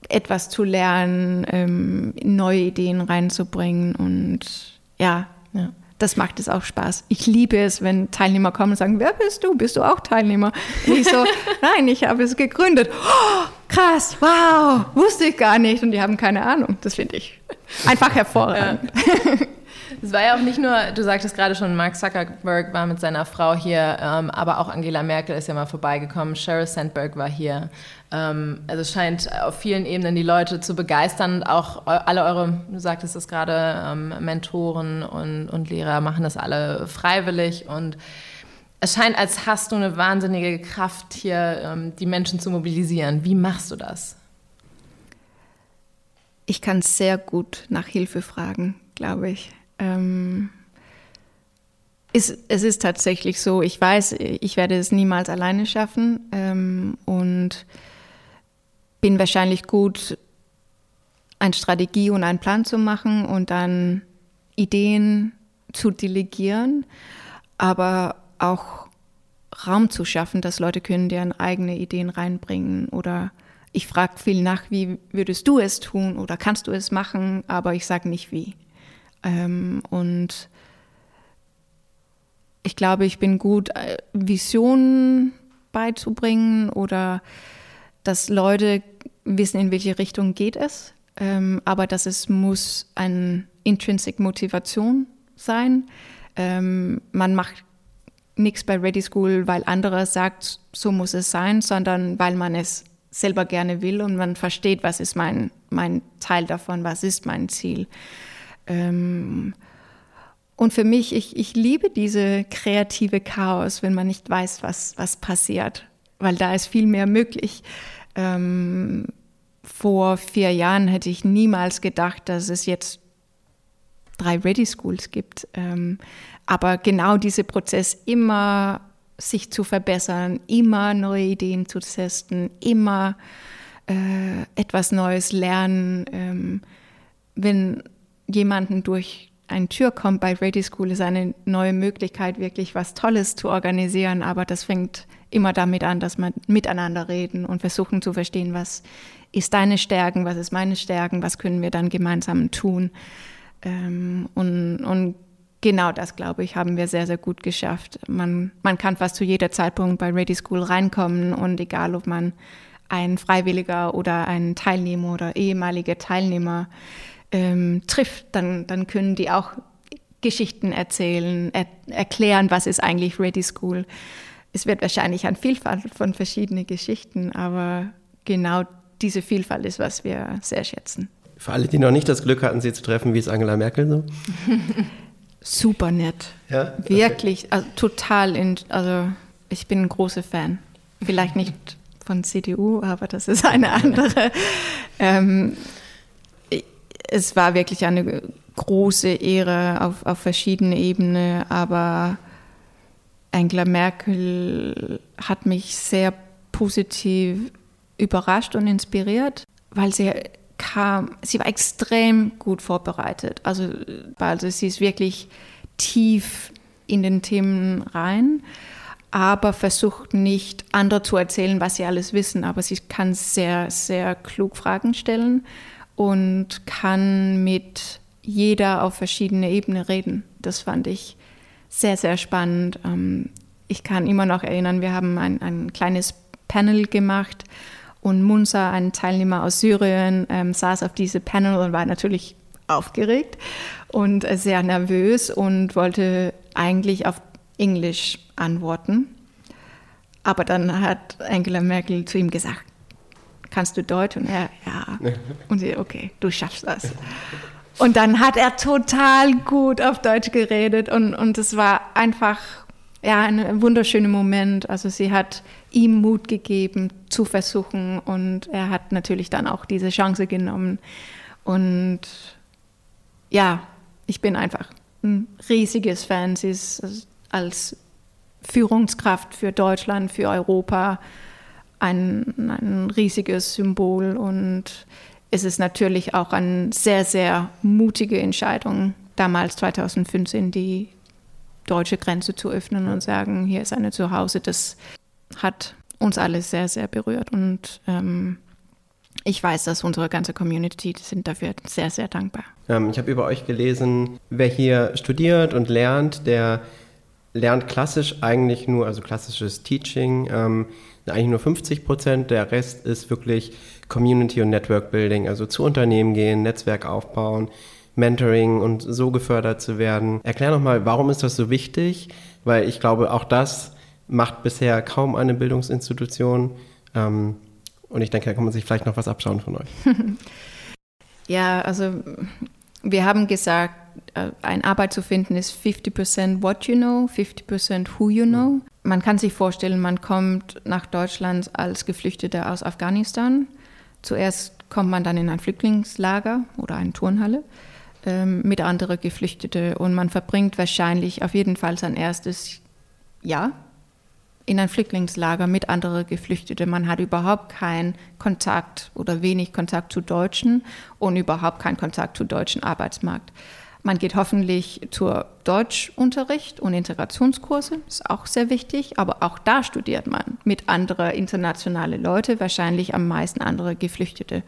etwas zu lernen, ähm, neue Ideen reinzubringen und ja, ja das macht es auch Spaß. Ich liebe es, wenn Teilnehmer kommen und sagen, wer bist du? Bist du auch Teilnehmer? Und ich so, nein, ich habe es gegründet. Oh, krass, wow, wusste ich gar nicht. Und die haben keine Ahnung. Das finde ich einfach hervorragend. Ja. Es war ja auch nicht nur, du sagtest gerade schon, Mark Zuckerberg war mit seiner Frau hier, ähm, aber auch Angela Merkel ist ja mal vorbeigekommen, Sheryl Sandberg war hier. Ähm, also es scheint auf vielen Ebenen die Leute zu begeistern auch alle eure, du sagtest es gerade, ähm, Mentoren und, und Lehrer machen das alle freiwillig und es scheint, als hast du eine wahnsinnige Kraft hier, ähm, die Menschen zu mobilisieren. Wie machst du das? Ich kann sehr gut nach Hilfe fragen, glaube ich. Ähm, ist, es ist tatsächlich so, ich weiß, ich werde es niemals alleine schaffen ähm, und bin wahrscheinlich gut, eine Strategie und einen Plan zu machen und dann Ideen zu delegieren, aber auch Raum zu schaffen, dass Leute können deren eigene Ideen reinbringen oder ich frage viel nach, wie würdest du es tun oder kannst du es machen, aber ich sage nicht wie. Ähm, und ich glaube, ich bin gut, äh, Visionen beizubringen oder dass Leute wissen, in welche Richtung geht es, ähm, aber dass es muss eine Intrinsic Motivation sein. Ähm, man macht nichts bei Ready School, weil andere sagt, so muss es sein, sondern weil man es selber gerne will und man versteht, was ist mein, mein Teil davon, was ist mein Ziel. Ähm, und für mich, ich, ich liebe diese kreative Chaos, wenn man nicht weiß, was, was passiert, weil da ist viel mehr möglich. Ähm, vor vier Jahren hätte ich niemals gedacht, dass es jetzt drei Ready Schools gibt. Ähm, aber genau dieser Prozess immer sich zu verbessern, immer neue Ideen zu testen, immer äh, etwas Neues lernen. Ähm, wenn jemanden durch eine Tür kommt bei Ready School, ist eine neue Möglichkeit, wirklich was Tolles zu organisieren. Aber das fängt immer damit an, dass man miteinander reden und versuchen zu verstehen, was ist deine Stärken, was ist meine Stärken, was können wir dann gemeinsam tun. Ähm, und, und genau das, glaube ich, haben wir sehr, sehr gut geschafft. Man, man kann fast zu jeder Zeitpunkt bei Ready School reinkommen und egal, ob man ein Freiwilliger oder ein Teilnehmer oder ehemaliger Teilnehmer ähm, trifft, dann, dann können die auch Geschichten erzählen, er, erklären, was ist eigentlich Ready School. Es wird wahrscheinlich eine Vielfalt von verschiedenen Geschichten, aber genau diese Vielfalt ist, was wir sehr schätzen. Für alle, die noch nicht das Glück hatten, sie zu treffen, wie ist Angela Merkel so? Super nett. Ja? Wirklich, also total. In, also ich bin ein großer Fan. Vielleicht nicht von CDU, aber das ist eine andere. ähm, es war wirklich eine große Ehre auf, auf verschiedenen Ebenen, aber Angela Merkel hat mich sehr positiv überrascht und inspiriert, weil sie kam, sie war extrem gut vorbereitet. Also, also sie ist wirklich tief in den Themen rein, aber versucht nicht andere zu erzählen, was sie alles wissen, aber sie kann sehr, sehr klug Fragen stellen und kann mit jeder auf verschiedene Ebenen reden. Das fand ich sehr, sehr spannend. Ähm, ich kann immer noch erinnern, wir haben ein, ein kleines Panel gemacht und Munsa, ein Teilnehmer aus Syrien, ähm, saß auf diesem Panel und war natürlich aufgeregt und sehr nervös und wollte eigentlich auf Englisch antworten. Aber dann hat Angela Merkel zu ihm gesagt, kannst du Deutsch? Und er, ja. Und sie, okay, du schaffst das. Und dann hat er total gut auf Deutsch geredet und, und es war einfach ja, ein wunderschöner Moment. Also sie hat ihm Mut gegeben zu versuchen und er hat natürlich dann auch diese Chance genommen. Und ja, ich bin einfach ein riesiges Fan. Sie ist als Führungskraft für Deutschland, für Europa ein, ein riesiges Symbol und ist es natürlich auch eine sehr, sehr mutige Entscheidung, damals 2015 die deutsche Grenze zu öffnen und sagen, hier ist eine Zuhause. Das hat uns alle sehr, sehr berührt. Und ähm, ich weiß, dass unsere ganze Community sind dafür sehr, sehr dankbar. Ähm, ich habe über euch gelesen, wer hier studiert und lernt, der lernt klassisch eigentlich nur, also klassisches Teaching, ähm, eigentlich nur 50 Prozent. Der Rest ist wirklich Community und Network Building, also zu Unternehmen gehen, Netzwerk aufbauen, Mentoring und so gefördert zu werden. Erklär nochmal, warum ist das so wichtig? Weil ich glaube, auch das macht bisher kaum eine Bildungsinstitution. Ähm, und ich denke, da kann man sich vielleicht noch was abschauen von euch. ja, also wir haben gesagt, eine Arbeit zu finden ist 50% what you know, 50% who you know. Man kann sich vorstellen, man kommt nach Deutschland als Geflüchteter aus Afghanistan. Zuerst kommt man dann in ein Flüchtlingslager oder eine Turnhalle ähm, mit anderen Geflüchteten und man verbringt wahrscheinlich auf jeden Fall sein erstes Jahr in ein Flüchtlingslager mit anderen Geflüchteten. Man hat überhaupt keinen Kontakt oder wenig Kontakt zu Deutschen und überhaupt keinen Kontakt zu deutschen Arbeitsmarkt. Man geht hoffentlich zur Deutschunterricht und Integrationskurse, ist auch sehr wichtig, aber auch da studiert man mit anderen internationalen Leuten, wahrscheinlich am meisten andere Geflüchtete.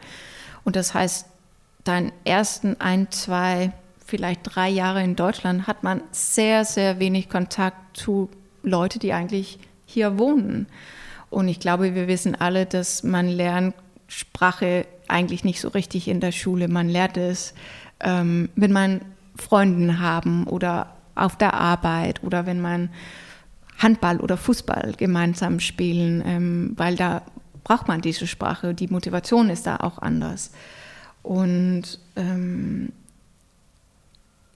Und das heißt, deinen ersten ein, zwei, vielleicht drei Jahre in Deutschland hat man sehr, sehr wenig Kontakt zu Leuten, die eigentlich hier wohnen. Und ich glaube, wir wissen alle, dass man lernt Sprache eigentlich nicht so richtig in der Schule. Man lernt es, ähm, wenn man Freunden haben oder auf der Arbeit oder wenn man Handball oder Fußball gemeinsam spielen, ähm, weil da braucht man diese Sprache. Die Motivation ist da auch anders. Und ähm,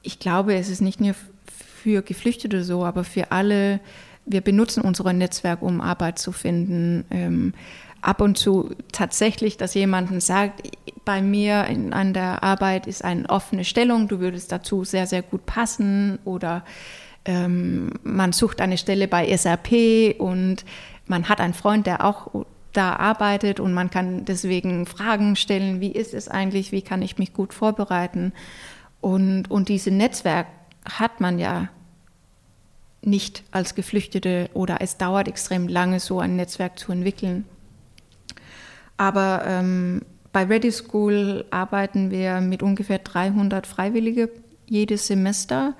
ich glaube, es ist nicht nur für Geflüchtete so, aber für alle wir benutzen unser Netzwerk, um Arbeit zu finden. Ähm, ab und zu tatsächlich, dass jemanden sagt, bei mir in, an der Arbeit ist eine offene Stellung, du würdest dazu sehr, sehr gut passen oder ähm, man sucht eine Stelle bei SAP und man hat einen Freund, der auch da arbeitet und man kann deswegen Fragen stellen, wie ist es eigentlich, wie kann ich mich gut vorbereiten. Und, und dieses Netzwerk hat man ja nicht als Geflüchtete oder es dauert extrem lange, so ein Netzwerk zu entwickeln. Aber ähm, bei Ready School arbeiten wir mit ungefähr 300 Freiwillige jedes Semester.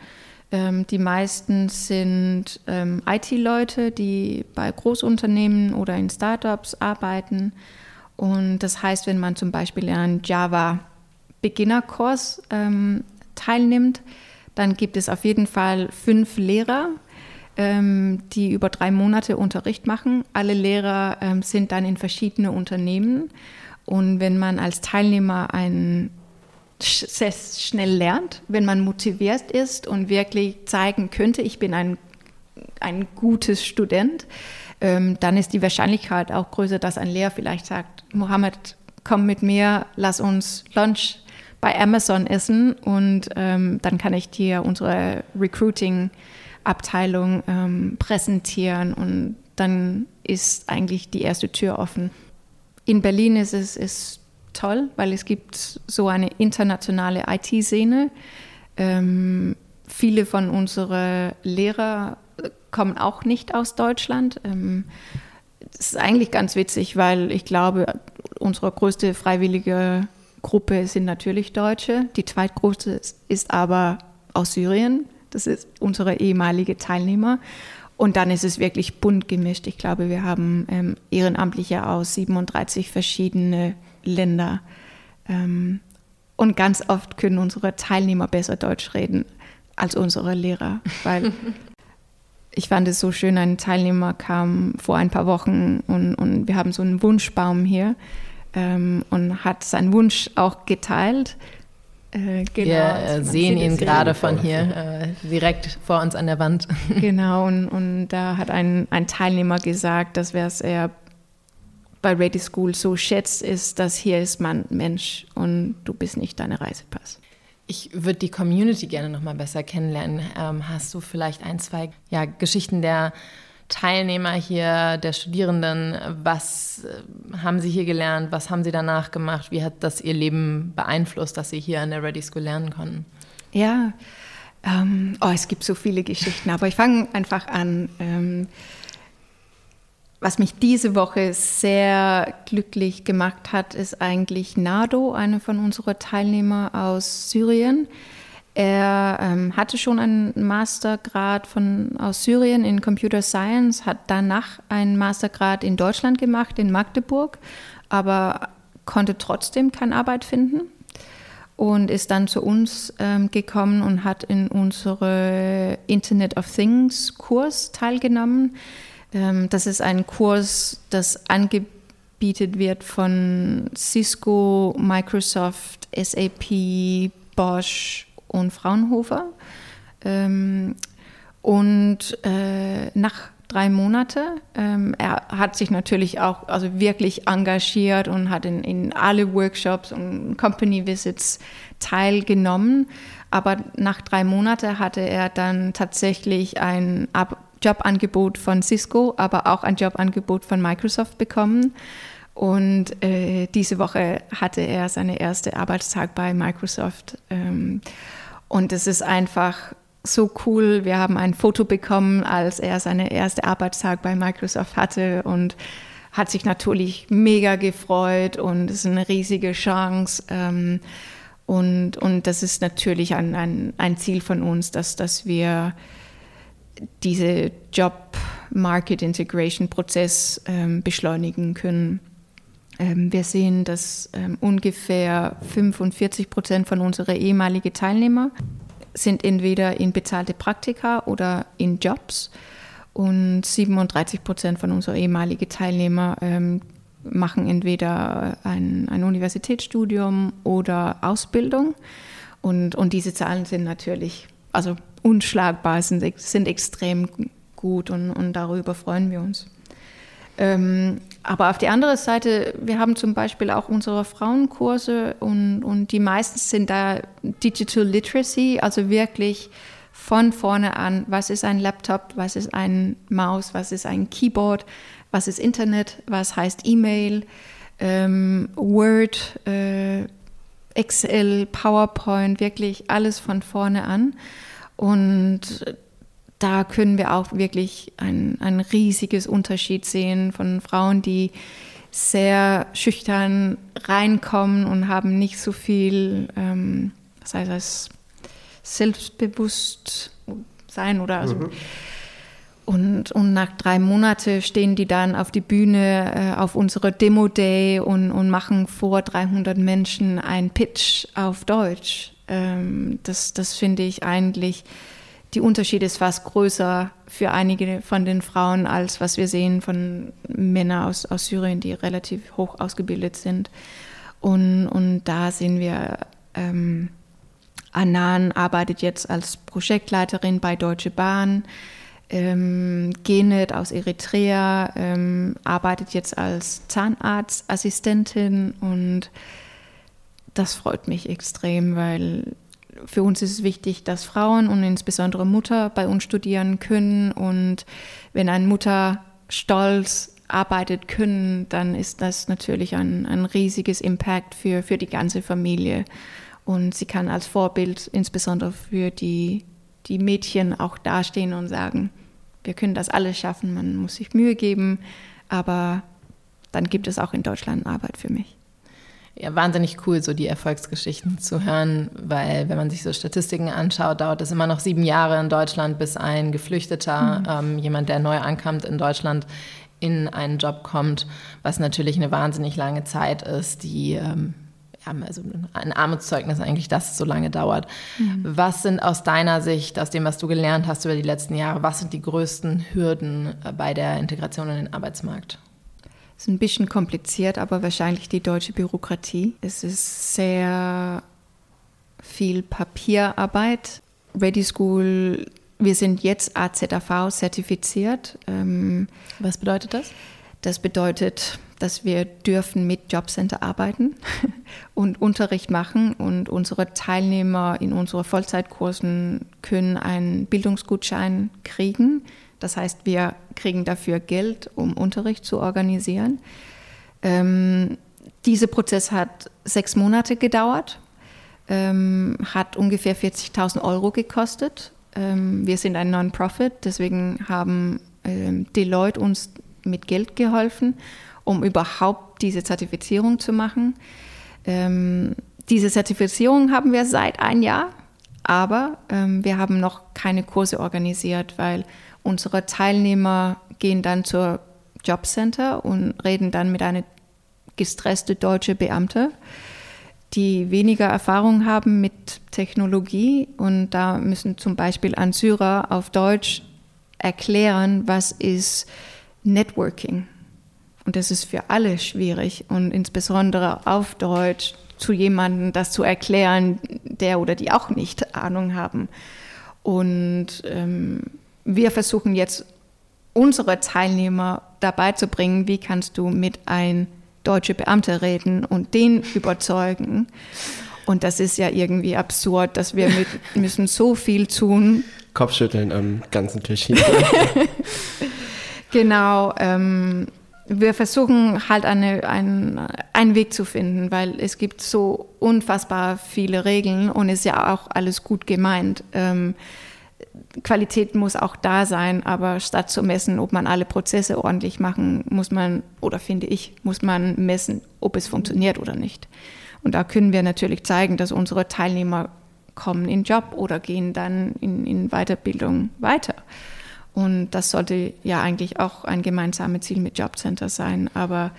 Ähm, die meisten sind ähm, IT-Leute, die bei Großunternehmen oder in Startups arbeiten. Und das heißt, wenn man zum Beispiel einen Java Beginner-Kurs ähm, teilnimmt, dann gibt es auf jeden Fall fünf Lehrer, ähm, die über drei Monate Unterricht machen. Alle Lehrer ähm, sind dann in verschiedene Unternehmen. Und wenn man als Teilnehmer ein sehr schnell lernt, wenn man motiviert ist und wirklich zeigen könnte, ich bin ein, ein gutes Student, ähm, dann ist die Wahrscheinlichkeit auch größer, dass ein Lehrer vielleicht sagt, Mohammed, komm mit mir, lass uns Lunch bei Amazon essen und ähm, dann kann ich dir unsere Recruiting Abteilung ähm, präsentieren und dann ist eigentlich die erste Tür offen. In Berlin ist es ist toll, weil es gibt so eine internationale IT-Szene. Ähm, viele von unseren Lehrern kommen auch nicht aus Deutschland. Ähm, das ist eigentlich ganz witzig, weil ich glaube, unsere größte freiwillige Gruppe sind natürlich Deutsche. Die zweitgrößte ist aber aus Syrien. Das ist unsere ehemalige Teilnehmer. Und dann ist es wirklich bunt gemischt. Ich glaube, wir haben ähm, Ehrenamtliche aus 37 verschiedene Länder. Ähm, und ganz oft können unsere Teilnehmer besser Deutsch reden als unsere Lehrer, weil ich fand es so schön, ein Teilnehmer kam vor ein paar Wochen und, und wir haben so einen Wunschbaum hier ähm, und hat seinen Wunsch auch geteilt äh, genau, Wir äh, sehen ihn gerade von hier, äh, direkt vor uns an der Wand. Genau, und, und da hat ein, ein Teilnehmer gesagt, dass was er bei Ready School so schätzt, ist, dass hier ist man Mensch und du bist nicht deine Reisepass. Ich würde die Community gerne noch mal besser kennenlernen. Ähm, hast du vielleicht ein, zwei ja, Geschichten der Teilnehmer hier, der Studierenden, was äh, haben sie hier gelernt, was haben sie danach gemacht, wie hat das ihr Leben beeinflusst, dass sie hier an der Ready School lernen konnten? Ja, ähm, oh, es gibt so viele Geschichten, aber ich fange einfach an. Ähm, was mich diese Woche sehr glücklich gemacht hat, ist eigentlich Nado, einer von unseren Teilnehmern aus Syrien. Er ähm, hatte schon einen Mastergrad von, aus Syrien in Computer Science, hat danach einen Mastergrad in Deutschland gemacht, in Magdeburg, aber konnte trotzdem keine Arbeit finden und ist dann zu uns ähm, gekommen und hat in unsere Internet of Things Kurs teilgenommen. Ähm, das ist ein Kurs, das angebietet wird von Cisco, Microsoft, SAP, Bosch und Fraunhofer. Ähm, und äh, nach drei Monate. Ähm, er hat sich natürlich auch also wirklich engagiert und hat in, in alle Workshops und Company Visits teilgenommen. Aber nach drei Monaten hatte er dann tatsächlich ein Ab Jobangebot von Cisco, aber auch ein Jobangebot von Microsoft bekommen. Und äh, diese Woche hatte er seinen ersten Arbeitstag bei Microsoft. Ähm, und es ist einfach so cool. Wir haben ein Foto bekommen, als er seinen ersten Arbeitstag bei Microsoft hatte und hat sich natürlich mega gefreut und es ist eine riesige Chance. Ähm, und, und das ist natürlich ein, ein, ein Ziel von uns, dass, dass wir diese Job-Market-Integration-Prozess ähm, beschleunigen können. Ähm, wir sehen, dass ähm, ungefähr 45 Prozent von unseren ehemaligen Teilnehmer sind entweder in bezahlte Praktika oder in Jobs. Und 37 Prozent von unseren ehemaligen Teilnehmern ähm, machen entweder ein, ein Universitätsstudium oder Ausbildung. Und, und diese Zahlen sind natürlich also unschlagbar, sind, sind extrem gut und, und darüber freuen wir uns. Ähm, aber auf der anderen Seite, wir haben zum Beispiel auch unsere Frauenkurse und, und die meisten sind da Digital Literacy, also wirklich von vorne an, was ist ein Laptop, was ist ein Maus, was ist ein Keyboard, was ist Internet, was heißt E-Mail, ähm, Word, äh, Excel, PowerPoint, wirklich alles von vorne an. Und da können wir auch wirklich ein, ein riesiges Unterschied sehen von Frauen, die sehr schüchtern reinkommen und haben nicht so viel, ähm, was heißt das, selbstbewusst sein oder also. Mhm. Und, und nach drei Monaten stehen die dann auf die Bühne äh, auf unsere Demo-Day und, und machen vor 300 Menschen einen Pitch auf Deutsch. Ähm, das das finde ich eigentlich die Unterschied ist fast größer für einige von den Frauen, als was wir sehen von Männern aus, aus Syrien, die relativ hoch ausgebildet sind. Und, und da sehen wir, ähm, Anan arbeitet jetzt als Projektleiterin bei Deutsche Bahn. Ähm, Genet aus Eritrea ähm, arbeitet jetzt als Zahnarztassistentin und das freut mich extrem, weil für uns ist es wichtig, dass Frauen und insbesondere Mutter bei uns studieren können. Und wenn eine Mutter stolz arbeitet können, dann ist das natürlich ein, ein riesiges Impact für, für die ganze Familie. Und sie kann als Vorbild insbesondere für die, die Mädchen auch dastehen und sagen, wir können das alles schaffen, man muss sich Mühe geben, aber dann gibt es auch in Deutschland Arbeit für mich ja, wahnsinnig cool, so die Erfolgsgeschichten zu hören, weil wenn man sich so Statistiken anschaut, dauert es immer noch sieben Jahre in Deutschland, bis ein Geflüchteter, mhm. ähm, jemand, der neu ankommt in Deutschland, in einen Job kommt, was natürlich eine wahnsinnig lange Zeit ist, die ähm, ja, also ein Armutszeugnis eigentlich, dass es so lange dauert. Mhm. Was sind aus deiner Sicht, aus dem, was du gelernt hast über die letzten Jahre, was sind die größten Hürden äh, bei der Integration in den Arbeitsmarkt? Ist ein bisschen kompliziert, aber wahrscheinlich die deutsche Bürokratie. Es ist sehr viel Papierarbeit. Ready School, wir sind jetzt AZAV zertifiziert. Ähm, Was bedeutet das? Das bedeutet dass wir dürfen mit Jobcenter arbeiten und Unterricht machen und unsere Teilnehmer in unseren Vollzeitkursen können einen Bildungsgutschein kriegen. Das heißt, wir kriegen dafür Geld, um Unterricht zu organisieren. Ähm, dieser Prozess hat sechs Monate gedauert, ähm, hat ungefähr 40.000 Euro gekostet. Ähm, wir sind ein Non-Profit, deswegen haben ähm, Deloitte uns mit Geld geholfen, um überhaupt diese Zertifizierung zu machen. Ähm, diese Zertifizierung haben wir seit ein Jahr, aber ähm, wir haben noch keine Kurse organisiert, weil unsere Teilnehmer gehen dann zur Jobcenter und reden dann mit einer gestresste deutsche Beamte, die weniger Erfahrung haben mit Technologie und da müssen zum Beispiel an Syrer auf Deutsch erklären, was ist Networking. Und das ist für alle schwierig und insbesondere auf Deutsch zu jemandem das zu erklären, der oder die auch nicht Ahnung haben. Und ähm, wir versuchen jetzt unsere Teilnehmer dabei zu bringen, wie kannst du mit einem deutsche Beamte reden und den überzeugen. Und das ist ja irgendwie absurd, dass wir mit, müssen so viel tun. Kopfschütteln am ganzen Tisch hier. genau. Ähm, wir versuchen halt eine, ein, einen Weg zu finden, weil es gibt so unfassbar viele Regeln und ist ja auch alles gut gemeint. Ähm, Qualität muss auch da sein, aber statt zu messen, ob man alle Prozesse ordentlich machen, muss man, oder finde ich, muss man messen, ob es funktioniert oder nicht. Und da können wir natürlich zeigen, dass unsere Teilnehmer kommen in Job oder gehen dann in, in Weiterbildung weiter. Und das sollte ja eigentlich auch ein gemeinsames Ziel mit Jobcenter sein. Aber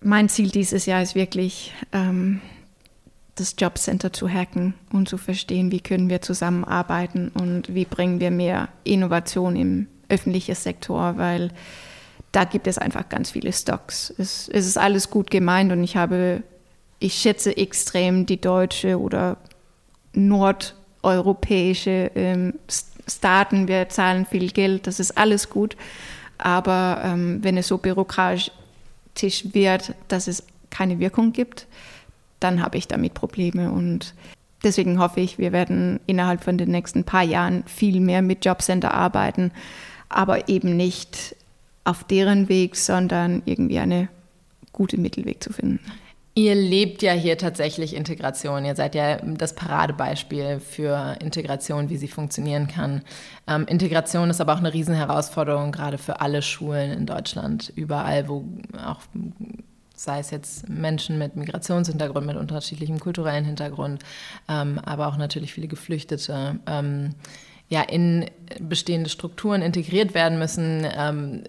mein Ziel dieses Jahr ist wirklich, ähm, das Jobcenter zu hacken und zu verstehen, wie können wir zusammenarbeiten und wie bringen wir mehr Innovation im öffentlichen Sektor, weil da gibt es einfach ganz viele Stocks. Es, es ist alles gut gemeint und ich habe, ich schätze extrem die deutsche oder nordeuropäische ähm, Staaten. Wir zahlen viel Geld, das ist alles gut. Aber ähm, wenn es so bürokratisch wird, dass es keine Wirkung gibt, dann habe ich damit Probleme. Und deswegen hoffe ich, wir werden innerhalb von den nächsten paar Jahren viel mehr mit Jobcenter arbeiten, aber eben nicht auf deren Weg, sondern irgendwie eine gute Mittelweg zu finden. Ihr lebt ja hier tatsächlich Integration. Ihr seid ja das Paradebeispiel für Integration, wie sie funktionieren kann. Ähm, Integration ist aber auch eine Riesenherausforderung, gerade für alle Schulen in Deutschland. Überall, wo auch sei es jetzt Menschen mit Migrationshintergrund, mit unterschiedlichem kulturellen Hintergrund, ähm, aber auch natürlich viele Geflüchtete, ähm, ja, in bestehende Strukturen integriert werden müssen, ähm,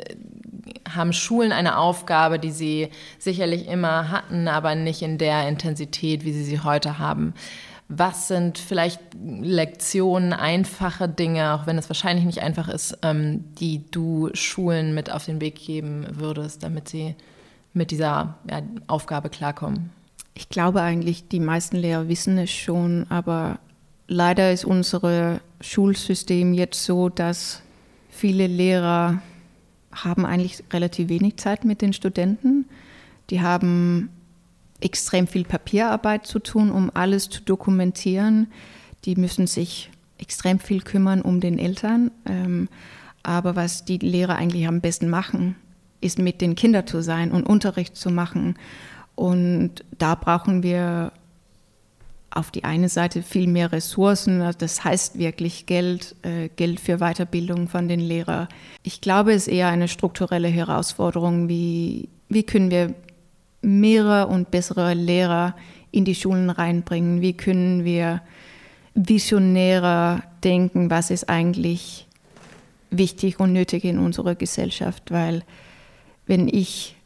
haben Schulen eine Aufgabe, die sie sicherlich immer hatten, aber nicht in der Intensität, wie sie sie heute haben. Was sind vielleicht Lektionen, einfache Dinge, auch wenn es wahrscheinlich nicht einfach ist, ähm, die du Schulen mit auf den Weg geben würdest, damit sie mit dieser ja, Aufgabe klarkommen? Ich glaube eigentlich, die meisten Lehrer wissen es schon, aber leider ist unser Schulsystem jetzt so, dass viele Lehrer haben eigentlich relativ wenig Zeit mit den Studenten. Die haben extrem viel Papierarbeit zu tun, um alles zu dokumentieren. Die müssen sich extrem viel kümmern um den Eltern. Ähm, aber was die Lehrer eigentlich am besten machen, ist mit den Kindern zu sein und Unterricht zu machen. Und da brauchen wir auf die eine Seite viel mehr Ressourcen, das heißt wirklich Geld, äh, Geld für Weiterbildung von den Lehrern. Ich glaube, es ist eher eine strukturelle Herausforderung, wie, wie können wir mehrere und bessere Lehrer in die Schulen reinbringen, wie können wir visionärer denken, was ist eigentlich wichtig und nötig in unserer Gesellschaft, weil wenn ich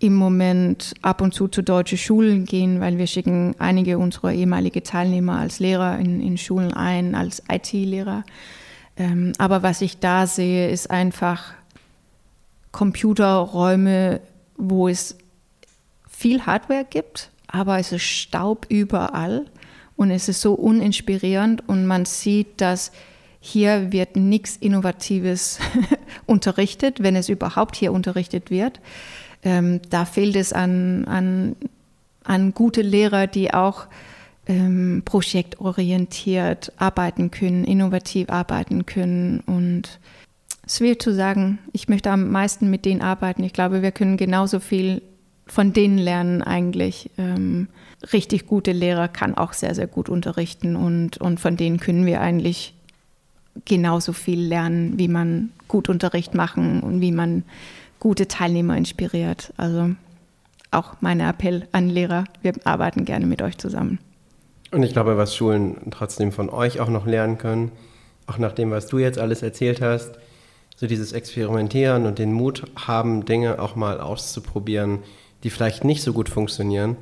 im Moment ab und zu zu deutschen Schulen gehe, weil wir schicken einige unserer ehemaligen Teilnehmer als Lehrer in, in Schulen ein, als IT-Lehrer. Ähm, aber was ich da sehe, ist einfach Computerräume, wo es viel Hardware gibt, aber es ist Staub überall und es ist so uninspirierend und man sieht, dass Hier wird nichts Innovatives unterrichtet, wenn es überhaupt hier unterrichtet wird. Ähm, da fehlt es an, an, an gute Lehrer, die auch ähm, projektorientiert arbeiten können, innovativ arbeiten können. Und es ist zu sagen, ich möchte am meisten mit denen arbeiten. Ich glaube, wir können genauso viel von denen lernen eigentlich. Ähm, richtig gute Lehrer kann auch sehr, sehr gut unterrichten und, und von denen können wir eigentlich genauso viel lernen, wie man gut Unterricht machen und wie man gute Teilnehmer inspiriert. Also auch mein Appell an Lehrer, wir arbeiten gerne mit euch zusammen. Und ich glaube, was Schulen trotzdem von euch auch noch lernen können, auch nach dem, was du jetzt alles erzählt hast, so dieses Experimentieren und den Mut haben, Dinge auch mal auszuprobieren, die vielleicht nicht so gut funktionieren,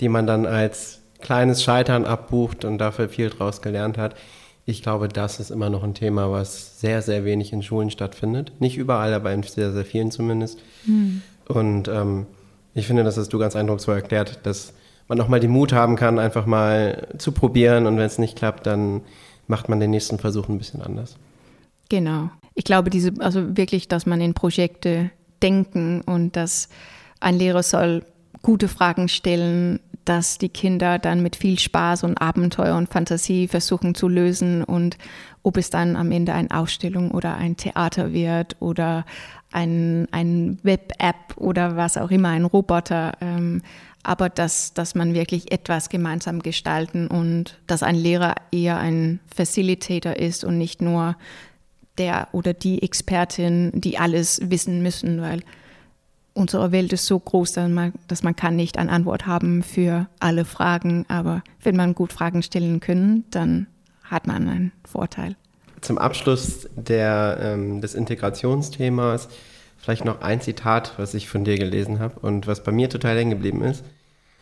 die man dann als kleines Scheitern abbucht und dafür viel draus gelernt hat. Ich glaube, das ist immer noch ein Thema, was sehr, sehr wenig in Schulen stattfindet. Nicht überall, aber in sehr, sehr vielen zumindest. Mhm. Und ähm, ich finde, das hast du ganz eindrucksvoll erklärt, dass man auch mal den Mut haben kann, einfach mal zu probieren und wenn es nicht klappt, dann macht man den nächsten Versuch ein bisschen anders. Genau. Ich glaube, diese, also wirklich, dass man in Projekte denken und dass ein Lehrer soll gute Fragen stellen, dass die Kinder dann mit viel Spaß und Abenteuer und Fantasie versuchen zu lösen und ob es dann am Ende eine Ausstellung oder ein Theater wird oder ein, ein Web-App oder was auch immer, ein Roboter. Ähm, aber dass, dass man wirklich etwas gemeinsam gestalten und dass ein Lehrer eher ein Facilitator ist und nicht nur der oder die Expertin, die alles wissen müssen, weil unsere Welt ist so groß, dass man, dass man kann nicht eine Antwort haben für alle Fragen. Aber wenn man gut Fragen stellen kann, dann hat man einen Vorteil. Zum Abschluss der, ähm, des Integrationsthemas vielleicht noch ein Zitat, was ich von dir gelesen habe und was bei mir total hängen geblieben ist.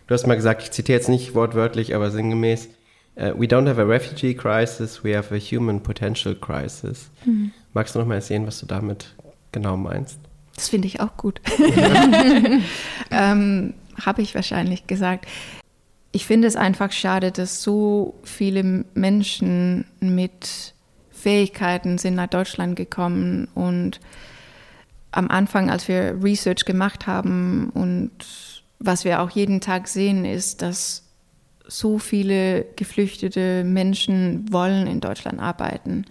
Du hast mal gesagt, ich zitiere jetzt nicht wortwörtlich, aber sinngemäß, uh, We don't have a refugee crisis, we have a human potential crisis. Mhm. Magst du noch mal erzählen, was du damit genau meinst? Das finde ich auch gut. ähm, Habe ich wahrscheinlich gesagt. Ich finde es einfach schade, dass so viele Menschen mit Fähigkeiten sind nach Deutschland gekommen und am Anfang, als wir Research gemacht haben und was wir auch jeden Tag sehen, ist, dass so viele geflüchtete Menschen wollen in Deutschland arbeiten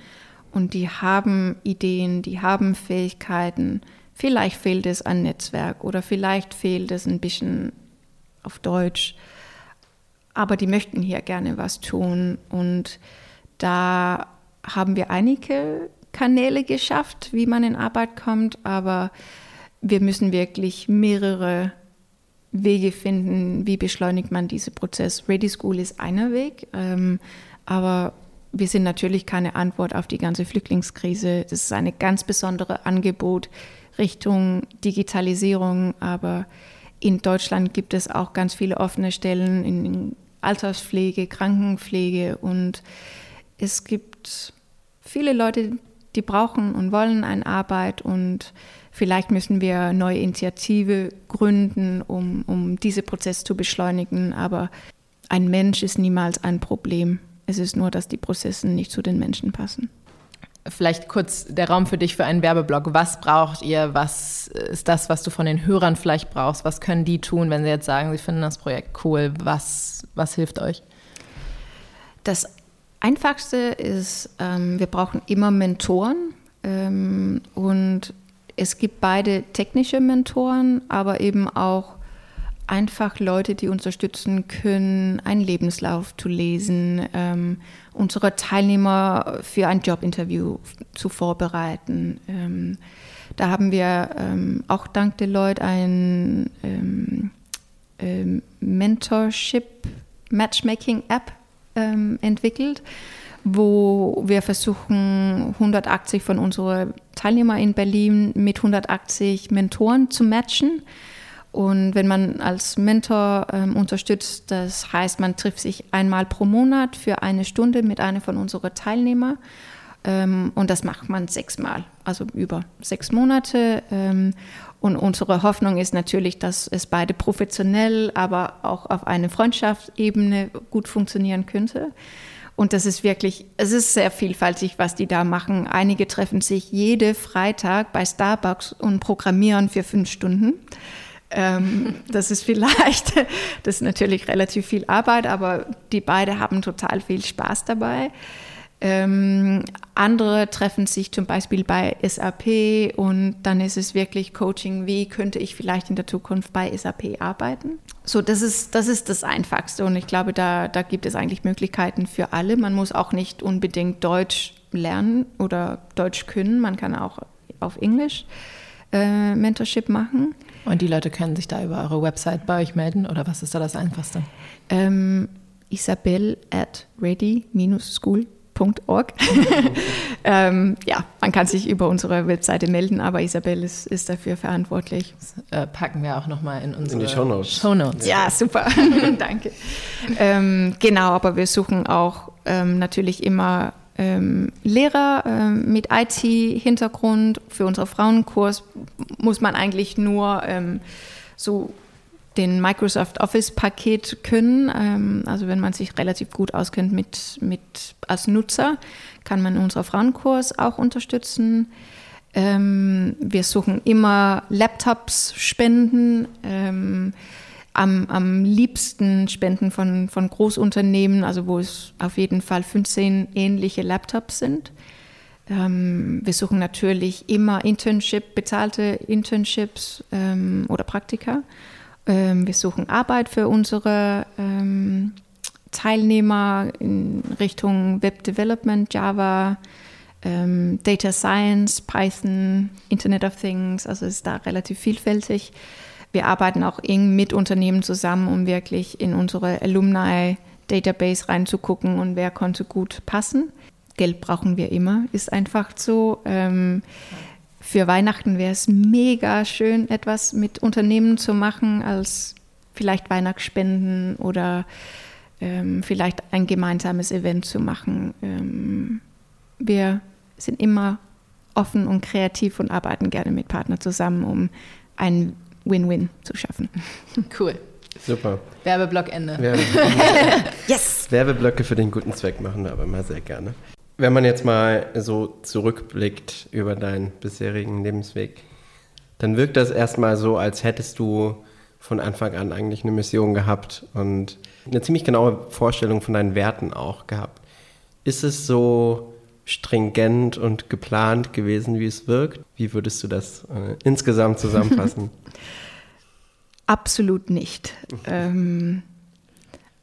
und die haben Ideen, die haben Fähigkeiten, Vielleicht fehlt es an Netzwerk oder vielleicht fehlt es ein bisschen auf Deutsch. Aber die möchten hier gerne was tun. Und da haben wir einige Kanäle geschafft, wie man in Arbeit kommt. Aber wir müssen wirklich mehrere Wege finden, wie beschleunigt man diesen Prozess. Ready School ist einer Weg, ähm, aber wir sind natürlich keine Antwort auf die ganze Flüchtlingskrise. Das ist ein ganz besonderes Angebot Richtung Digitalisierung, aber in Deutschland gibt es auch ganz viele offene Stellen in Alterspflege, Krankenpflege und es gibt viele Leute, die brauchen und wollen eine Arbeit und vielleicht müssen wir neue Initiative gründen, um, um diesen Prozess zu beschleunigen, aber ein Mensch ist niemals ein Problem. Es ist nur, dass die Prozesse nicht zu den Menschen passen. Vielleicht kurz der Raum für dich für einen Werbeblock. Was braucht ihr? Was ist das, was du von den Hörern vielleicht brauchst? Was können die tun, wenn sie jetzt sagen, sie finden das Projekt cool? Was, was hilft euch? Das Einfachste ist, ähm, wir brauchen immer Mentoren. Ähm, und es gibt beide technische Mentoren, aber eben auch einfach Leute, die unterstützen können, einen Lebenslauf zu lesen, ähm, unsere Teilnehmer für ein Jobinterview zu vorbereiten. Ähm, da haben wir ähm, auch dank Deloitte ein ähm, ähm, Mentorship Matchmaking App ähm, entwickelt, wo wir versuchen, 180 von unseren Teilnehmern in Berlin mit 180 Mentoren zu matchen und wenn man als Mentor ähm, unterstützt, das heißt, man trifft sich einmal pro Monat für eine Stunde mit einem von unseren Teilnehmern. Ähm, und das macht man sechsmal, also über sechs Monate. Ähm, und unsere Hoffnung ist natürlich, dass es beide professionell, aber auch auf einer Freundschaftsebene gut funktionieren könnte. Und das ist wirklich, es ist sehr vielfältig, was die da machen. Einige treffen sich jede Freitag bei Starbucks und programmieren für fünf Stunden. Ähm, das ist vielleicht, das ist natürlich relativ viel Arbeit, aber die beiden haben total viel Spaß dabei. Ähm, andere treffen sich zum Beispiel bei SAP und dann ist es wirklich Coaching, wie könnte ich vielleicht in der Zukunft bei SAP arbeiten. So, das ist das, ist das Einfachste und ich glaube, da, da gibt es eigentlich Möglichkeiten für alle. Man muss auch nicht unbedingt Deutsch lernen oder Deutsch können, man kann auch auf Englisch äh, Mentorship machen. Und die Leute können sich da über eure Website bei euch melden oder was ist da das Einfachste? Ähm, Isabel at ready-school org. ähm, ja, man kann sich über unsere Webseite melden, aber Isabel ist, ist dafür verantwortlich. Das äh, packen wir auch nochmal in unsere in die Shownotes. Shownotes. Ja, super. Danke. Ähm, genau, aber wir suchen auch ähm, natürlich immer Lehrer ähm, mit IT-Hintergrund. Für unseren Frauenkurs muss man eigentlich nur ähm, so den Microsoft Office-Paket können. Ähm, also wenn man sich relativ gut auskennt mit, mit als Nutzer, kann man unseren Frauenkurs auch unterstützen. Ähm, wir suchen immer Laptops spenden. Am, am liebsten Spenden von, von Großunternehmen, also wo es auf jeden Fall 15 ähnliche Laptops sind. Ähm, wir suchen natürlich immer Internship, bezahlte Internships ähm, oder Praktika. Ähm, wir suchen Arbeit für unsere ähm, Teilnehmer in Richtung Web Development, Java, ähm, Data Science, Python, Internet of Things. Also ist da relativ vielfältig. Wir arbeiten auch eng mit Unternehmen zusammen, um wirklich in unsere Alumni Database reinzugucken und wer konnte gut passen. Geld brauchen wir immer, ist einfach so. Ähm, für Weihnachten wäre es mega schön, etwas mit Unternehmen zu machen, als vielleicht Weihnachtsspenden oder ähm, vielleicht ein gemeinsames Event zu machen. Ähm, wir sind immer offen und kreativ und arbeiten gerne mit Partnern zusammen, um ein Win-Win zu schaffen. Cool. Super. Werbeblock Ende. Werbeblock. yes! Werbeblöcke für den guten Zweck machen wir aber immer sehr gerne. Wenn man jetzt mal so zurückblickt über deinen bisherigen Lebensweg, dann wirkt das erstmal so, als hättest du von Anfang an eigentlich eine Mission gehabt und eine ziemlich genaue Vorstellung von deinen Werten auch gehabt. Ist es so stringent und geplant gewesen, wie es wirkt? Wie würdest du das äh, insgesamt zusammenfassen? Absolut nicht. ähm,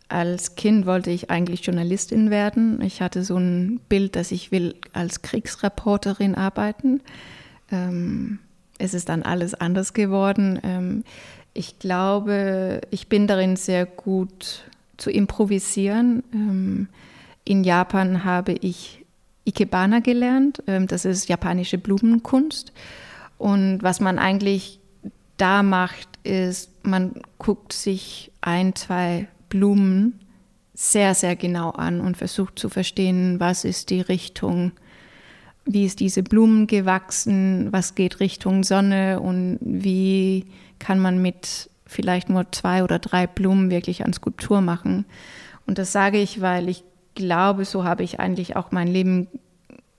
als Kind wollte ich eigentlich Journalistin werden. Ich hatte so ein Bild, dass ich will als Kriegsreporterin arbeiten. Ähm, es ist dann alles anders geworden. Ähm, ich glaube, ich bin darin sehr gut zu improvisieren. Ähm, in Japan habe ich Ikebana gelernt. Ähm, das ist japanische Blumenkunst. Und was man eigentlich da macht, ist, man guckt sich ein, zwei Blumen sehr, sehr genau an und versucht zu verstehen, was ist die Richtung, wie ist diese Blumen gewachsen, was geht Richtung Sonne und wie kann man mit vielleicht nur zwei oder drei Blumen wirklich an Skulptur machen. Und das sage ich, weil ich glaube, so habe ich eigentlich auch mein Leben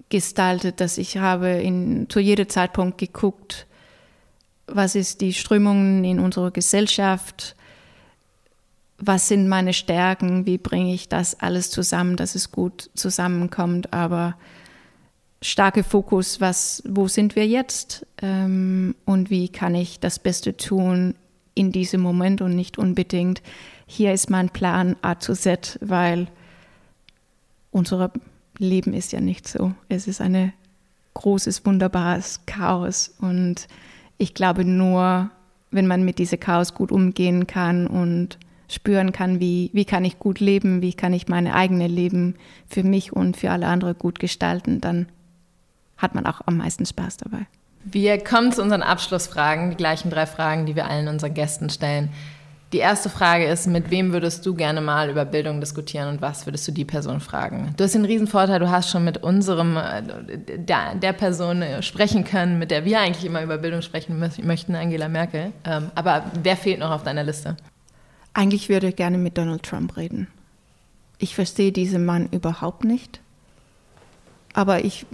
gestaltet, dass ich habe in, zu jedem Zeitpunkt geguckt, was ist die Strömung in unserer Gesellschaft, was sind meine Stärken, wie bringe ich das alles zusammen, dass es gut zusammenkommt, aber starke Fokus, was, wo sind wir jetzt ähm, und wie kann ich das Beste tun in diesem Moment und nicht unbedingt, hier ist mein Plan A zu Z, weil unser Leben ist ja nicht so. Es ist ein großes, wunderbares Chaos und ich glaube nur, wenn man mit diesem Chaos gut umgehen kann und spüren kann, wie, wie kann ich gut leben, wie kann ich meine eigene Leben für mich und für alle anderen gut gestalten, dann hat man auch am meisten Spaß dabei. Wir kommen zu unseren Abschlussfragen, die gleichen drei Fragen, die wir allen unseren Gästen stellen. Die erste Frage ist, mit wem würdest du gerne mal über Bildung diskutieren und was würdest du die Person fragen? Du hast den Riesenvorteil, du hast schon mit unserem, äh, der, der Person äh, sprechen können, mit der wir eigentlich immer über Bildung sprechen möchten, Angela Merkel. Ähm, aber wer fehlt noch auf deiner Liste? Eigentlich würde ich gerne mit Donald Trump reden. ich verstehe diesen Mann überhaupt nicht. Aber ich,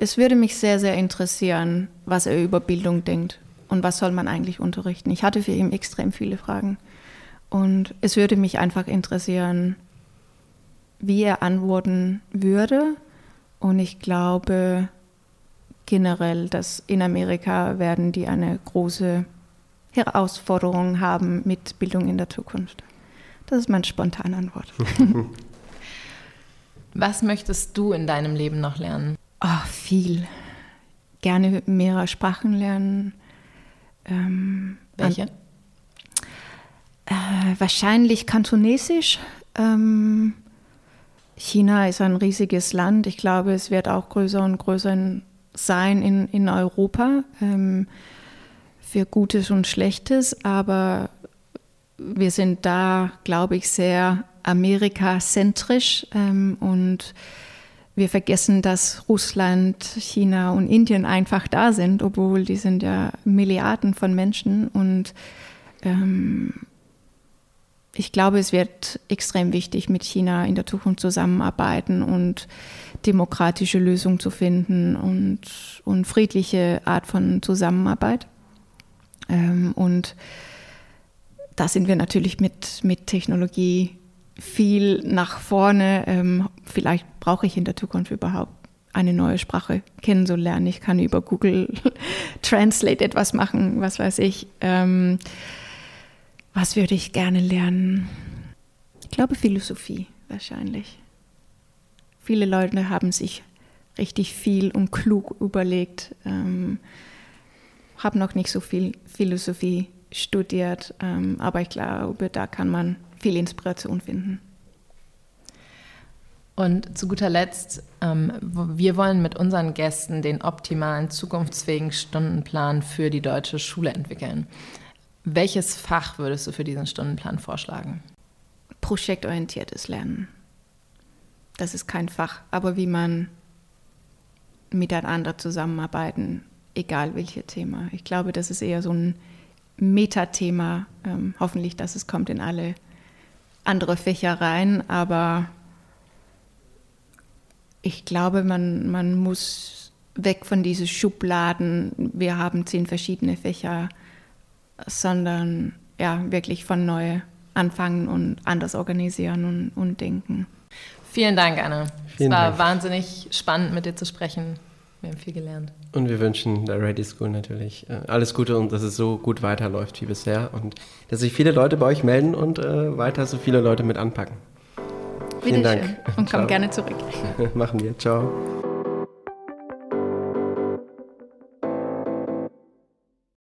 es würde mich sehr, sehr interessieren, was er über Bildung denkt und was soll man eigentlich unterrichten. Ich hatte für ihn extrem viele Fragen. Und es würde mich einfach interessieren, wie er antworten würde. Und ich glaube generell, dass in Amerika werden die eine große Herausforderung haben mit Bildung in der Zukunft. Das ist meine spontane Antwort. Was möchtest du in deinem Leben noch lernen? Oh, viel. Gerne mehrere Sprachen lernen. Ähm, Welche? Äh, wahrscheinlich Kantonesisch. Ähm, China ist ein riesiges Land. Ich glaube, es wird auch größer und größer sein in, in Europa. Ähm, für Gutes und Schlechtes, aber wir sind da, glaube ich, sehr amerikazentrisch ähm, und wir vergessen, dass Russland, China und Indien einfach da sind, obwohl die sind ja Milliarden von Menschen und ähm, ich glaube, es wird extrem wichtig, mit China in der Zukunft zusammenarbeiten und demokratische Lösungen zu finden und, und friedliche Art von Zusammenarbeit. Ähm, und da sind wir natürlich mit, mit Technologie viel nach vorne. Ähm, vielleicht brauche ich in der Zukunft überhaupt eine neue Sprache kennenzulernen. Ich kann über Google Translate etwas machen, was weiß ich. Was würde ich gerne lernen? Ich glaube Philosophie wahrscheinlich. Viele Leute haben sich richtig viel und klug überlegt. Ähm, habe noch nicht so viel Philosophie studiert, ähm, aber ich glaube, da kann man viel Inspiration finden. Und zu guter Letzt, ähm, wir wollen mit unseren Gästen den optimalen, zukunftsfähigen Stundenplan für die deutsche Schule entwickeln. Welches Fach würdest du für diesen Stundenplan vorschlagen? Projektorientiertes Lernen. Das ist kein Fach, aber wie man miteinander zusammenarbeiten, egal welches Thema. Ich glaube, das ist eher so ein Metathema. Ähm, hoffentlich, dass es kommt in alle andere Fächer rein, aber ich glaube, man, man muss weg von diesen Schubladen, wir haben zehn verschiedene Fächer, sondern ja, wirklich von neu anfangen und anders organisieren und, und denken. Vielen Dank, Anne. Vielen es war Dank. wahnsinnig spannend, mit dir zu sprechen. Wir haben viel gelernt. Und wir wünschen der Ready School natürlich äh, alles Gute und dass es so gut weiterläuft wie bisher und dass sich viele Leute bei euch melden und äh, weiter so viele Leute mit anpacken. Vielen Dank. Und komm gerne zurück. Machen wir. Ciao.